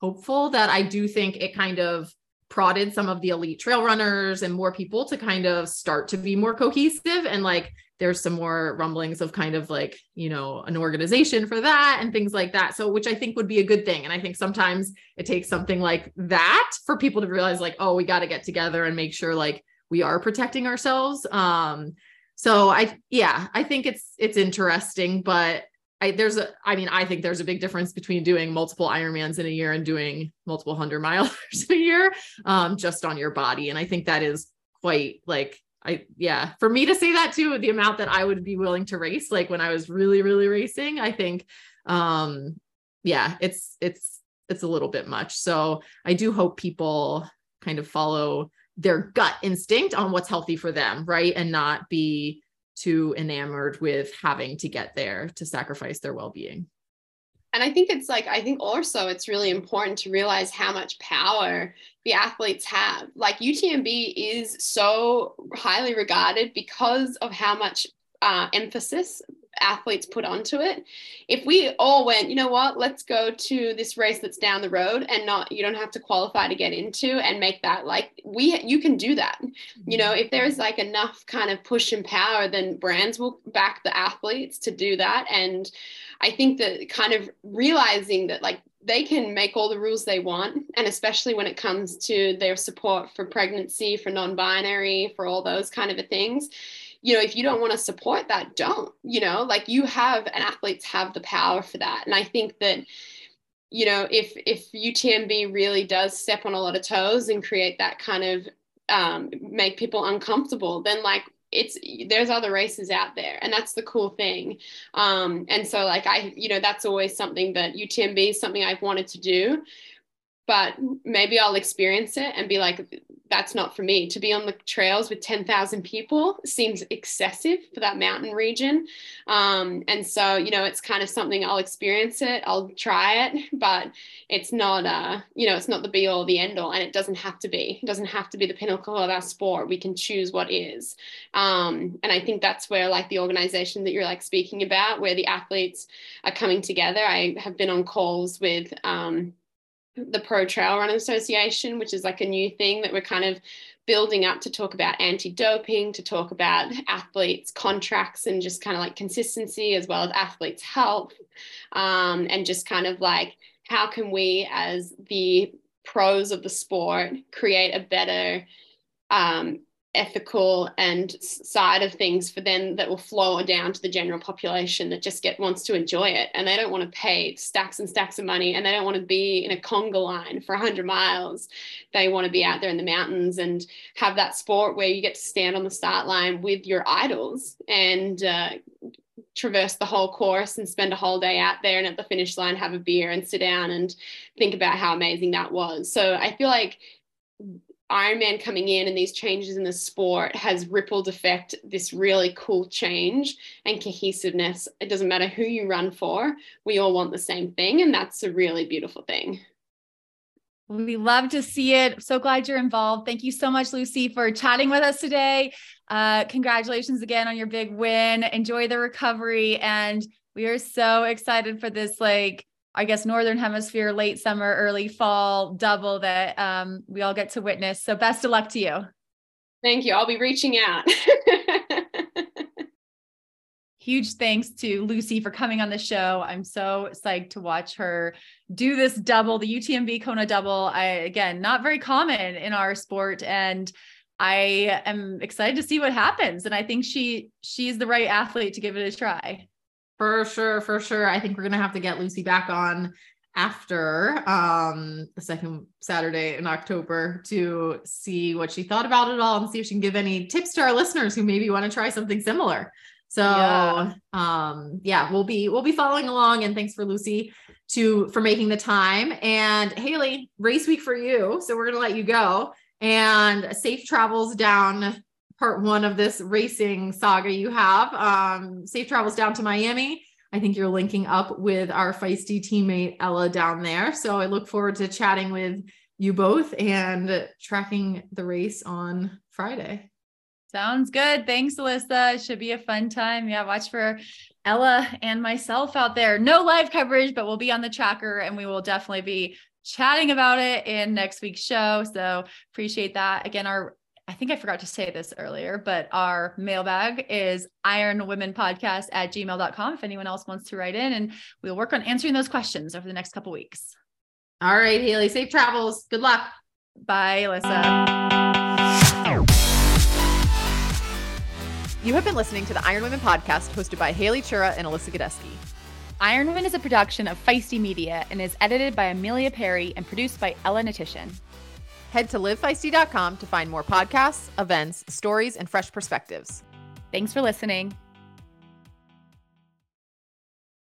hopeful that I do think it kind of prodded some of the elite trail runners and more people to kind of start to be more cohesive and like there's some more rumblings of kind of like you know an organization for that and things like that. So which i think would be a good thing. And i think sometimes it takes something like that for people to realize like oh we got to get together and make sure like we are protecting ourselves. Um so i yeah i think it's it's interesting but I, there's a, I mean, I think there's a big difference between doing multiple Ironmans in a year and doing multiple hundred miles *laughs* a year, um, just on your body. And I think that is quite like, I, yeah, for me to say that too, the amount that I would be willing to race, like when I was really, really racing, I think, um, yeah, it's, it's, it's a little bit much. So I do hope people kind of follow their gut instinct on what's healthy for them, right? And not be too enamored with having to get there to sacrifice their well-being and i think it's like i think also it's really important to realize how much power the athletes have. Like utmb is so highly regarded because of how much uh, emphasis athletes put onto it. If we all went, you know what, let's go to this race that's down the road and not you don't have to qualify to get into and make that like we you can do that. You know, if there's like enough kind of push and power, then brands will back the athletes to do that. And I think that kind of realizing that like they can make all the rules they want and especially when it comes to their support for pregnancy for non-binary for all those kind of things you know, if you don't want to support that, don't, you know, like you have and athletes have the power for that. And I think that, you know, if if UTMB really does step on a lot of toes and create that kind of um, make people uncomfortable, then like it's there's other races out there and that's the cool thing um, and so like i you know that's always something that utmb is something i've wanted to do but maybe I'll experience it and be like, that's not for me. To be on the trails with 10,000 people seems excessive for that mountain region. Um, and so, you know, it's kind of something I'll experience it, I'll try it, but it's not, uh, you know, it's not the be all, the end all, and it doesn't have to be. It doesn't have to be the pinnacle of our sport. We can choose what is. Um, and I think that's where, like, the organization that you're like speaking about, where the athletes are coming together. I have been on calls with, um, the Pro Trail Run Association, which is like a new thing that we're kind of building up to talk about anti-doping, to talk about athletes' contracts and just kind of like consistency as well as athletes' health, um, and just kind of like how can we as the pros of the sport create a better um, ethical and side of things for them that will flow down to the general population that just get wants to enjoy it. And they don't want to pay stacks and stacks of money and they don't want to be in a conga line for 100 miles. They want to be out there in the mountains and have that sport where you get to stand on the start line with your idols and uh, traverse the whole course and spend a whole day out there and at the finish line have a beer and sit down and think about how amazing that was. So i feel like Ironman coming in and these changes in the sport has rippled effect this really cool change and cohesiveness. It doesn't matter who you run for, we all want the same thing. And that's a really beautiful thing. We love to see it. So glad you're involved. Thank you so much, Lucy, for chatting with us today. Uh, congratulations again on your big win. Enjoy the recovery. And we are so excited for this, like, I guess northern hemisphere late summer early fall double that um, we all get to witness. So best of luck to you. Thank you. I'll be reaching out. *laughs* Huge thanks to Lucy for coming on the show. I'm so psyched to watch her do this double, the UTMB Kona double. I again, not very common in our sport and I am excited to see what happens and I think she she's the right athlete to give it a try. For sure, for sure. I think we're gonna have to get Lucy back on after um the second Saturday in October to see what she thought about it all and see if she can give any tips to our listeners who maybe want to try something similar. So yeah. um yeah, we'll be we'll be following along and thanks for Lucy to for making the time. And Haley, race week for you. So we're gonna let you go and safe travels down part one of this racing saga you have. Um, safe travels down to Miami. I think you're linking up with our feisty teammate Ella down there. So I look forward to chatting with you both and tracking the race on Friday. Sounds good. Thanks, Alyssa. It should be a fun time. Yeah, watch for Ella and myself out there. No live coverage, but we'll be on the tracker and we will definitely be chatting about it in next week's show. So appreciate that. Again, our I think I forgot to say this earlier, but our mailbag is ironwomenpodcast at gmail.com if anyone else wants to write in and we'll work on answering those questions over the next couple weeks. All right, Haley, safe travels. Good luck. Bye, Alyssa. You have been listening to the Iron Women podcast hosted by Haley Chura and Alyssa Godesky. Iron Women is a production of Feisty Media and is edited by Amelia Perry and produced by Ella Natishan. Head to livefeisty.com to find more podcasts, events, stories, and fresh perspectives. Thanks for listening.